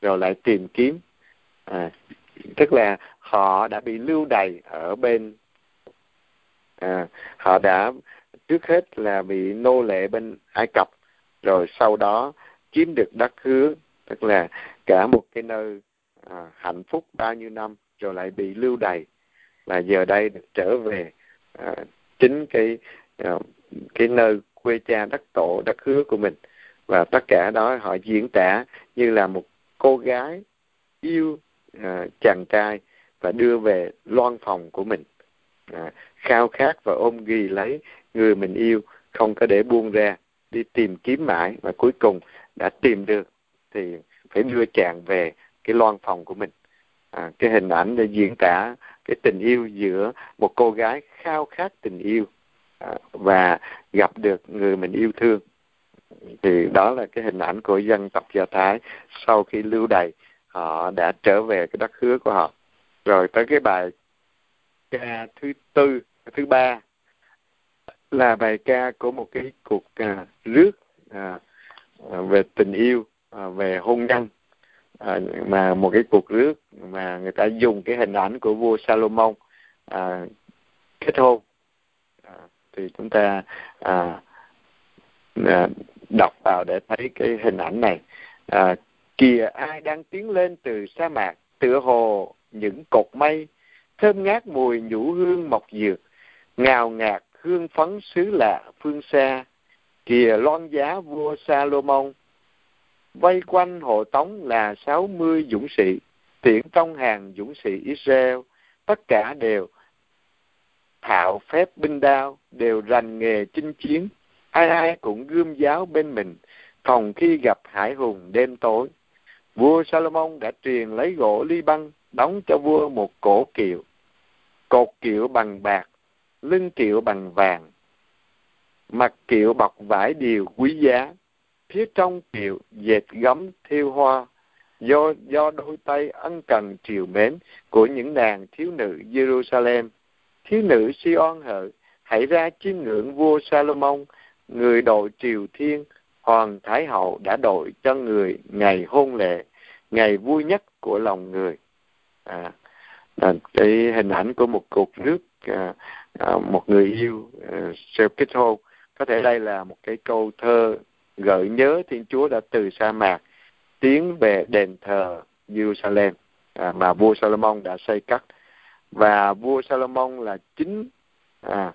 Speaker 1: rồi lại tìm kiếm. À, tức là họ đã bị lưu đày ở bên à, họ đã trước hết là bị nô lệ bên Ai Cập rồi sau đó chiếm được đất hứa tức là cả một cái nơi à, hạnh phúc bao nhiêu năm rồi lại bị lưu đày. Và giờ đây được trở về à, chính cái à, cái nơi quê cha đất tổ đất hứa của mình và tất cả đó họ diễn tả như là một cô gái yêu à, chàng trai và đưa về loan phòng của mình. À, khao khát và ôm ghi lấy người mình yêu không có để buông ra đi tìm kiếm mãi và cuối cùng đã tìm được thì phải đưa chàng về cái loan phòng của mình. À, cái hình ảnh để diễn tả cái tình yêu giữa một cô gái khao khát tình yêu à, và gặp được người mình yêu thương thì đó là cái hình ảnh của dân tộc do thái sau khi lưu đày họ đã trở về cái đất hứa của họ. Rồi tới cái bài ca thứ tư thứ ba là bài ca của một cái cuộc à, rước à, à về tình yêu à, về hôn nhân. À, mà một cái cuộc rước mà người ta dùng cái hình ảnh của vua Salomon à, kết hôn. À, thì chúng ta à, à, đọc vào để thấy cái hình ảnh này. À, kìa ai đang tiến lên từ sa mạc tựa hồ những cột mây thơm ngát mùi nhũ hương mọc dược ngào ngạt hương phấn xứ lạ phương xa. Kìa loan giá vua Salomon vây quanh hộ tống là sáu mươi dũng sĩ tiễn trong hàng dũng sĩ Israel. Tất cả đều thạo phép binh đao đều rành nghề chinh chiến ai ai cũng gươm giáo bên mình, phòng khi gặp hải hùng đêm tối. Vua Salomon đã truyền lấy gỗ ly băng đóng cho vua một cổ kiệu. Cột kiệu bằng bạc, lưng kiệu bằng vàng. Mặt kiệu bọc vải điều quý giá, phía trong kiệu dệt gấm thiêu hoa. Do do đôi tay ân cần triều mến của những nàng thiếu nữ Jerusalem, thiếu nữ Sion hỡi, hãy ra chiêm ngưỡng vua Salomon người đội triều thiên hoàng thái hậu đã đội cho người ngày hôn lễ ngày vui nhất của lòng người. À, à cái hình ảnh của một cuộc nước à, à, một người yêu à, sẽ kết hôn có thể đây là một cái câu thơ gợi nhớ thiên chúa đã từ sa mạc tiến về đền thờ Jerusalem à, mà vua Salomon đã xây cất và vua Salomon là chính à,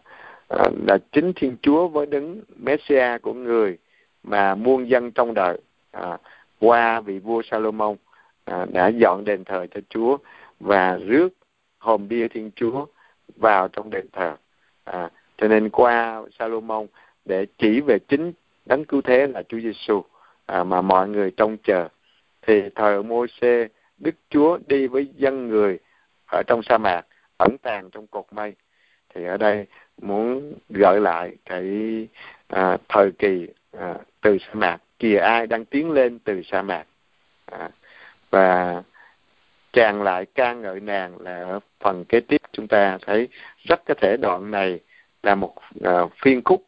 Speaker 1: Ờ, là chính Thiên Chúa với đấng Messiah của người mà muôn dân trong đời à, qua vị vua Salomon à, đã dọn đền thờ cho Chúa và rước hòm bia Thiên Chúa vào trong đền thờ. À, cho nên qua Salomon để chỉ về chính đấng cứu thế là Chúa Giêsu à, mà mọi người trông chờ thì thời Môi-se Đức Chúa đi với dân người ở trong sa mạc ẩn tàng trong cột mây thì ở đây muốn gợi lại cái à, thời kỳ à, từ sa mạc. Kìa ai đang tiến lên từ sa mạc? À, và chàng lại ca ngợi nàng là ở phần kế tiếp. Chúng ta thấy rất có thể đoạn này là một à, phiên khúc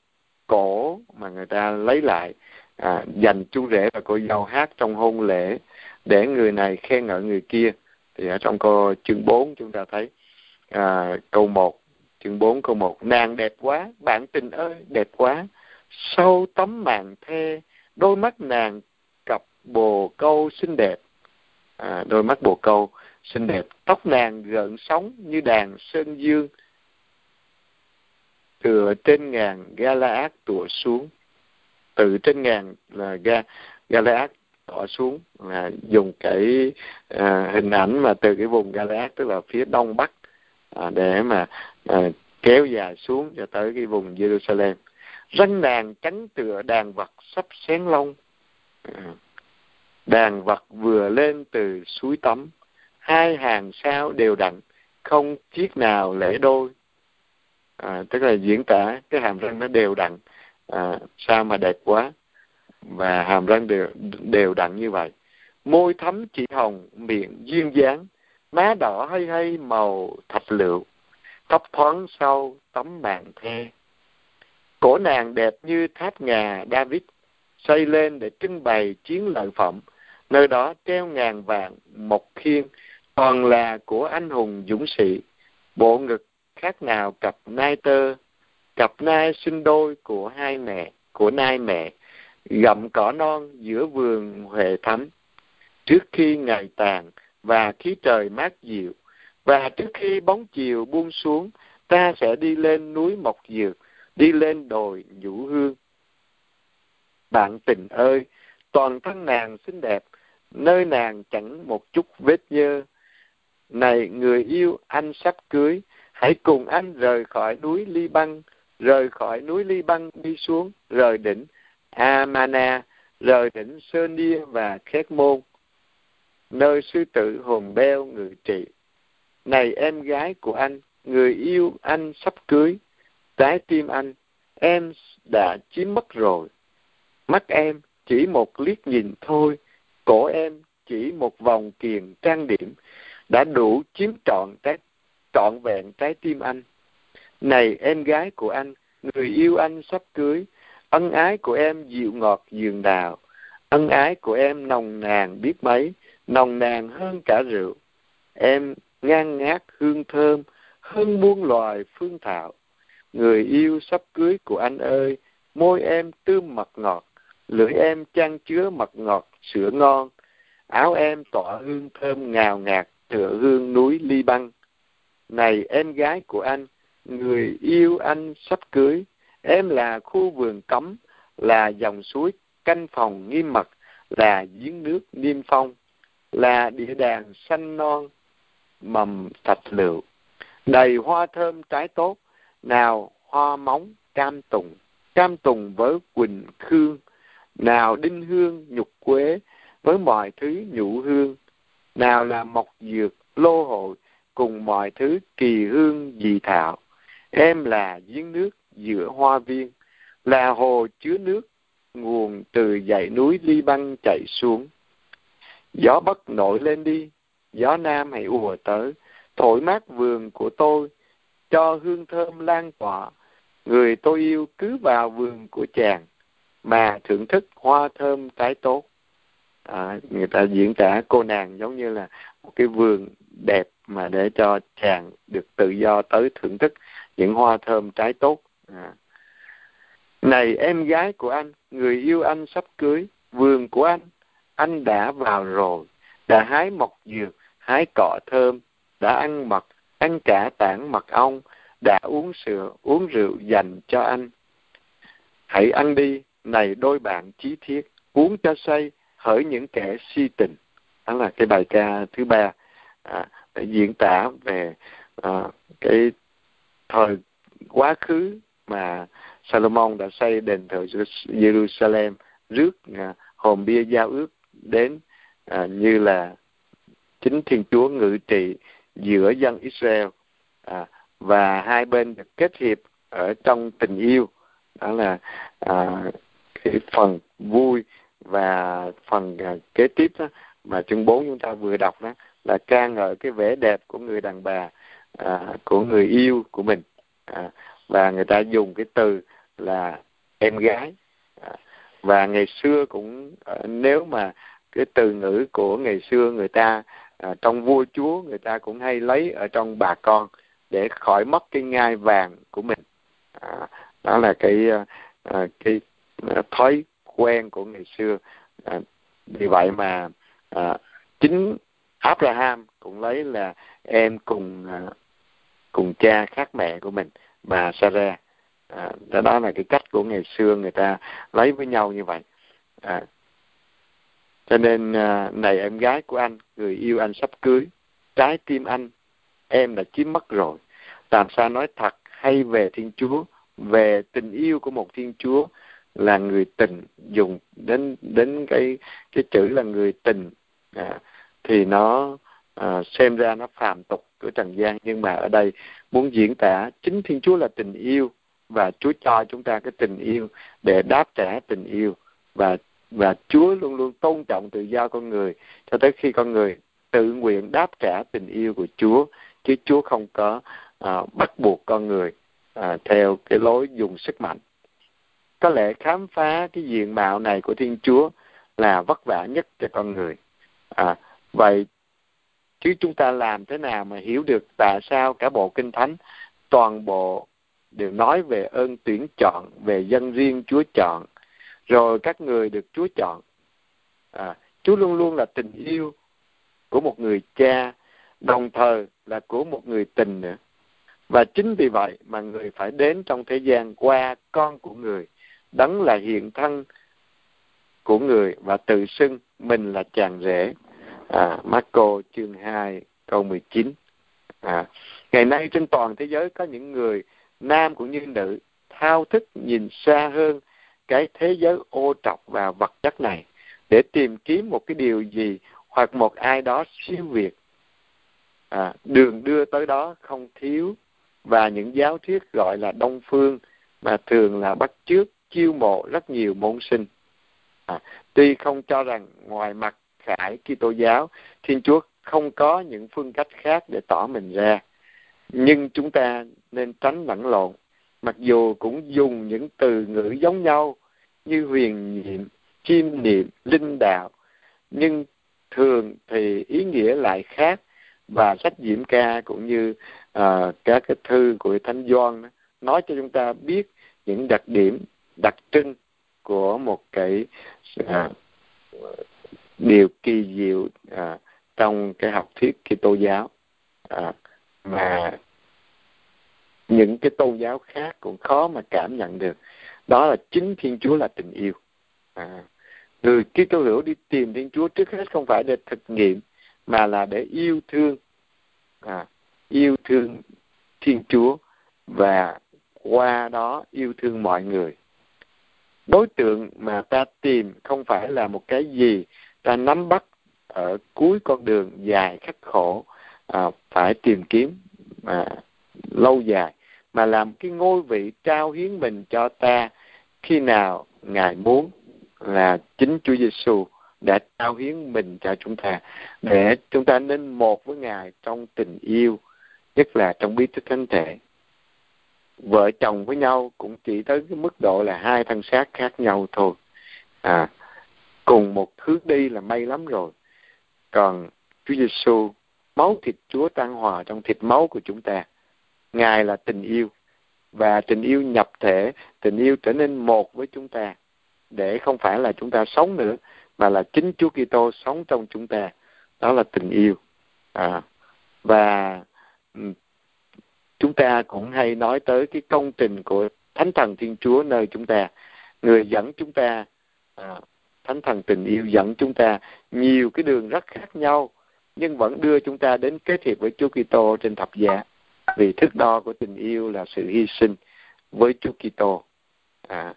Speaker 1: cổ mà người ta lấy lại à, dành chú rể và cô dâu hát trong hôn lễ để người này khen ngợi người kia. Thì ở trong câu chương 4 chúng ta thấy à, câu 1 chương 4 câu 1 nàng đẹp quá bạn tình ơi đẹp quá. Sâu tấm màn the đôi mắt nàng cặp bồ câu xinh đẹp. À, đôi mắt bồ câu xinh đẹp. Tóc nàng gợn sóng như đàn sơn dương. Từ trên ngàn Galaad tụa xuống. Từ trên ngàn là ga Galaad tỏ xuống. Là dùng cái à, hình ảnh mà từ cái vùng Galaad tức là phía đông bắc à, để mà à, kéo dài xuống cho tới cái vùng Jerusalem. Răng đàn trắng tựa đàn vật sắp xén lông. À, đàn vật vừa lên từ suối tắm. Hai hàng sao đều đặn không chiếc nào lễ đôi. À, tức là diễn tả cái hàm răng nó đều đặn. À, sao mà đẹp quá. Và hàm răng đều đều đặn như vậy. Môi thấm chỉ hồng miệng duyên dáng. Má đỏ hay hay màu thạch lựu tóc thoáng sau tấm màn thê, cổ nàng đẹp như tháp ngà David xây lên để trưng bày chiến lợi phẩm. Nơi đó treo ngàn vàng một khiên toàn là của anh hùng dũng sĩ. Bộ ngực khác nào cặp nai tơ cặp nai sinh đôi của hai mẹ của nai mẹ gặm cỏ non giữa vườn huệ thắm trước khi ngày tàn và khí trời mát dịu và trước khi bóng chiều buông xuống, ta sẽ đi lên núi mộc dược, đi lên đồi nhũ hương. Bạn tình ơi, toàn thân nàng xinh đẹp, nơi nàng chẳng một chút vết nhơ. Này người yêu, anh sắp cưới, hãy cùng anh rời khỏi núi ly băng, rời khỏi núi ly băng đi xuống, rời đỉnh amana, rời đỉnh sơn nia và khét môn, nơi sư tử hồn beo ngự trị này em gái của anh, người yêu anh sắp cưới, trái tim anh, em đã chiếm mất rồi. Mắt em chỉ một liếc nhìn thôi, cổ em chỉ một vòng kiềng trang điểm, đã đủ chiếm trọn trái, trọn vẹn trái tim anh. Này em gái của anh, người yêu anh sắp cưới, ân ái của em dịu ngọt giường đào. Ân ái của em nồng nàn biết mấy, nồng nàn hơn cả rượu. Em ngang ngát hương thơm hơn muôn loài phương thảo. Người yêu sắp cưới của anh ơi, môi em tươm mật ngọt, lưỡi em chan chứa mật ngọt, sữa ngon. Áo em tỏa hương thơm ngào ngạt, tựa hương núi ly băng. Này em gái của anh, người yêu anh sắp cưới. Em là khu vườn cấm, là dòng suối canh phòng nghiêm mật, là giếng nước niêm phong, là địa đàng xanh non mầm thạch lựu đầy hoa thơm trái tốt, nào hoa móng cam tùng. Cam tùng với quỳnh khương, nào đinh hương nhục quế với mọi thứ nhũ hương. Nào là mộc dược, lô hội cùng mọi thứ kỳ hương dị thảo. Em là giếng nước giữa hoa viên, là hồ chứa nước, nguồn từ dãy núi ly băng chảy xuống. Gió bắc nổi lên đi gió nam hãy ùa tới thổi mát vườn của tôi cho hương thơm lan tỏa. Người tôi yêu cứ vào vườn của chàng mà thưởng thức hoa thơm trái tốt. À, người ta diễn tả cô nàng giống như là một cái vườn đẹp mà để cho chàng được tự do tới thưởng thức những hoa thơm trái tốt. À. này em gái của anh người yêu anh sắp cưới vườn của anh anh đã vào rồi đã hái mọc dược hái cỏ thơm đã ăn mật ăn cả tảng mật ong đã uống sữa uống rượu dành cho anh. Hãy ăn đi này đôi bạn chí thiết uống cho say hỡi những kẻ si tình. Đó là cái bài ca thứ ba à, để diễn tả về à, cái thời quá khứ mà Salomon đã xây đền thờ Jerusalem rước à, hồn bia giao ước đến à, như là chính Thiên Chúa ngự trị giữa dân Israel. À, và hai bên được kết hiệp ở trong tình yêu. Đó là à, cái phần vui và phần à, kế tiếp đó mà chương 4 chúng ta vừa đọc đó là ca ngợi cái vẻ đẹp của người đàn bà à, của người yêu của mình. À, và người ta dùng cái từ là em gái. À, và ngày xưa cũng à, nếu mà cái từ ngữ của ngày xưa người ta à, trong vua chúa người ta cũng hay lấy ở trong bà con để khỏi mất cái ngai vàng của mình. À, đó là cái à, à cái à, thói quen của ngày xưa. À, vì vậy mà à, chính Abraham cũng lấy là em cùng à, cùng cha khác mẹ của mình bà Sarah. À, đó là cái cách của ngày xưa người ta lấy với nhau như vậy. À, cho nên à, này em gái của anh người yêu anh sắp cưới trái tim anh em đã chiếm mất rồi. Làm sao nói thật hay về thiên chúa về tình yêu của một thiên chúa là người tình dùng đến đến cái cái chữ là người tình à, thì nó à, xem ra nó phàm tục của trần gian. Nhưng mà ở đây muốn diễn tả chính thiên chúa là tình yêu và chúa cho chúng ta cái tình yêu để đáp trả tình yêu và và chúa luôn luôn tôn trọng tự do con người cho tới khi con người tự nguyện đáp trả tình yêu của chúa chứ chúa không có à, bắt buộc con người à, theo cái lối dùng sức mạnh. Có lẽ khám phá cái diện mạo này của thiên chúa là vất vả nhất cho con người. À, vậy chứ chúng ta làm thế nào mà hiểu được tại sao cả bộ kinh thánh toàn bộ đều nói về ơn tuyển chọn về dân riêng chúa chọn rồi các người được chúa chọn. À, chúa luôn luôn là tình yêu của một người cha đồng thời là của một người tình nữa. Và chính vì vậy mà người phải đến trong thế gian qua con của người đấng là hiện thân của người và tự xưng mình là chàng rể. À, Marco chương 2 câu 19 à, ngày nay trên toàn thế giới có những người nam cũng như nữ thao thức nhìn xa hơn cái thế giới ô trọc và vật chất này để tìm kiếm một cái điều gì hoặc một ai đó siêu việt. À, đường đưa tới đó không thiếu và những giáo thuyết gọi là đông phương mà thường là bắt chước chiêu mộ rất nhiều môn sinh. À, tuy không cho rằng ngoài mặt khải Kitô giáo Thiên Chúa không có những phương cách khác để tỏ mình ra nhưng chúng ta nên tránh lẫn lộn. Mặc dù cũng dùng những từ ngữ giống nhau như huyền nhiệm chiêm niệm linh đạo. Nhưng thường thì ý nghĩa lại khác và sách diễm ca cũng như uh, các cái thư của thánh doan nói cho chúng ta biết những đặc điểm đặc trưng của một cái uh, điều kỳ diệu uh, trong cái học thuyết Kitô giáo. Uh, mà những cái tôn giáo khác cũng khó mà cảm nhận được đó là chính Thiên Chúa là tình yêu. À, người Kitô hữu đi tìm Thiên Chúa trước hết không phải để thực nghiệm mà là để yêu thương. À, yêu thương Thiên Chúa và qua đó yêu thương mọi người. Đối tượng mà ta tìm không phải là một cái gì ta nắm bắt ở cuối con đường dài khắc khổ à, phải tìm kiếm à, lâu dài mà làm cái ngôi vị trao hiến mình cho ta khi nào ngài muốn là chính Chúa Giêsu đã trao hiến mình cho chúng ta, để chúng ta nên một với ngài trong tình yêu, nhất là trong bí tích thánh thể. Vợ chồng với nhau cũng chỉ tới cái mức độ là hai thân xác khác nhau thôi. À cùng một hướng đi là may lắm rồi. Còn Chúa Giêsu máu thịt Chúa tan hòa trong thịt máu của chúng ta. Ngài là tình yêu và tình yêu nhập thể tình yêu trở nên một với chúng ta để không phải là chúng ta sống nữa mà là chính Chúa Kitô sống trong chúng ta. Đó là tình yêu. À, và chúng ta cũng hay nói tới cái công trình của thánh thần thiên chúa nơi chúng ta. Người dẫn chúng ta à, thánh thần tình yêu dẫn chúng ta nhiều cái đường rất khác nhau nhưng vẫn đưa chúng ta đến kết hiệp với Chúa Kitô trên thập giá vì thước đo của tình yêu là sự hy sinh với Chúa Kitô. À,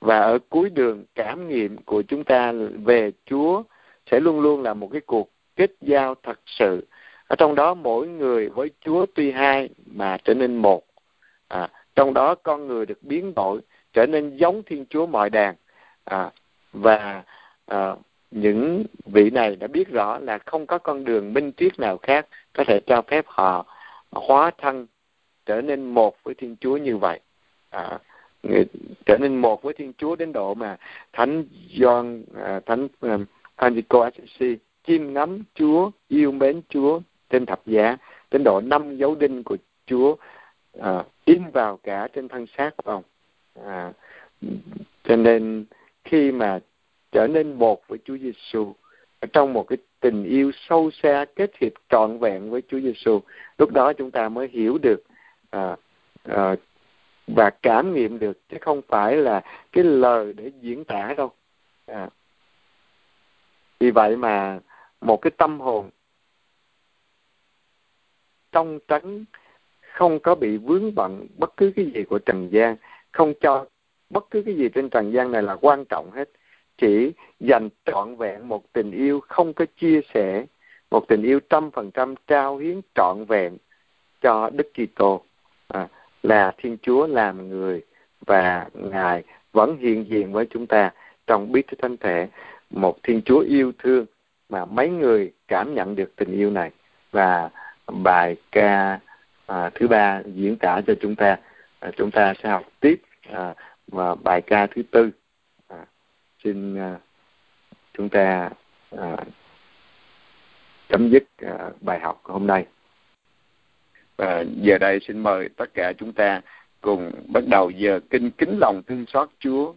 Speaker 1: và ở cuối đường cảm nghiệm của chúng ta về Chúa sẽ luôn luôn là một cái cuộc kết giao thật sự. Ở trong đó mỗi người với Chúa tuy hai mà trở nên một. À, trong đó con người được biến đổi trở nên giống Thiên Chúa mọi đàn à, và à, những vị này đã biết rõ là không có con đường minh triết nào khác có thể cho phép họ hóa thân trở nên một với Thiên Chúa như vậy. À, trở nên một với Thiên Chúa đến độ mà Thánh John à, Thánh à, um, Francisco Assisi chiêm ngắm Chúa yêu mến Chúa trên thập giá đến độ năm dấu đinh của Chúa à, in vào cả trên thân xác của ông. À, cho nên khi mà trở nên một với Chúa Giêsu trong một cái tình yêu sâu xa kết hiệp trọn vẹn với Chúa Giêsu lúc đó chúng ta mới hiểu được à, à, và cảm nghiệm được chứ không phải là cái lời để diễn tả đâu à. vì vậy mà một cái tâm hồn trong trắng không có bị vướng bận bất cứ cái gì của trần gian không cho bất cứ cái gì trên trần gian này là quan trọng hết chỉ dành trọn vẹn một tình yêu không có chia sẻ một tình yêu trăm phần trăm trao hiến trọn vẹn cho Đức Kitô. À, là Thiên Chúa làm người và Ngài vẫn hiện diện với chúng ta trong bí thư thánh thể một Thiên Chúa yêu thương mà mấy người cảm nhận được tình yêu này. Và bài ca à, thứ ba diễn tả cho chúng ta. À, chúng ta sẽ học tiếp à, và bài ca thứ tư xin à, chúng ta à, chấm dứt à, bài học hôm nay. Và giờ đây xin mời tất cả chúng ta cùng bắt đầu giờ kinh kính lòng thương xót Chúa.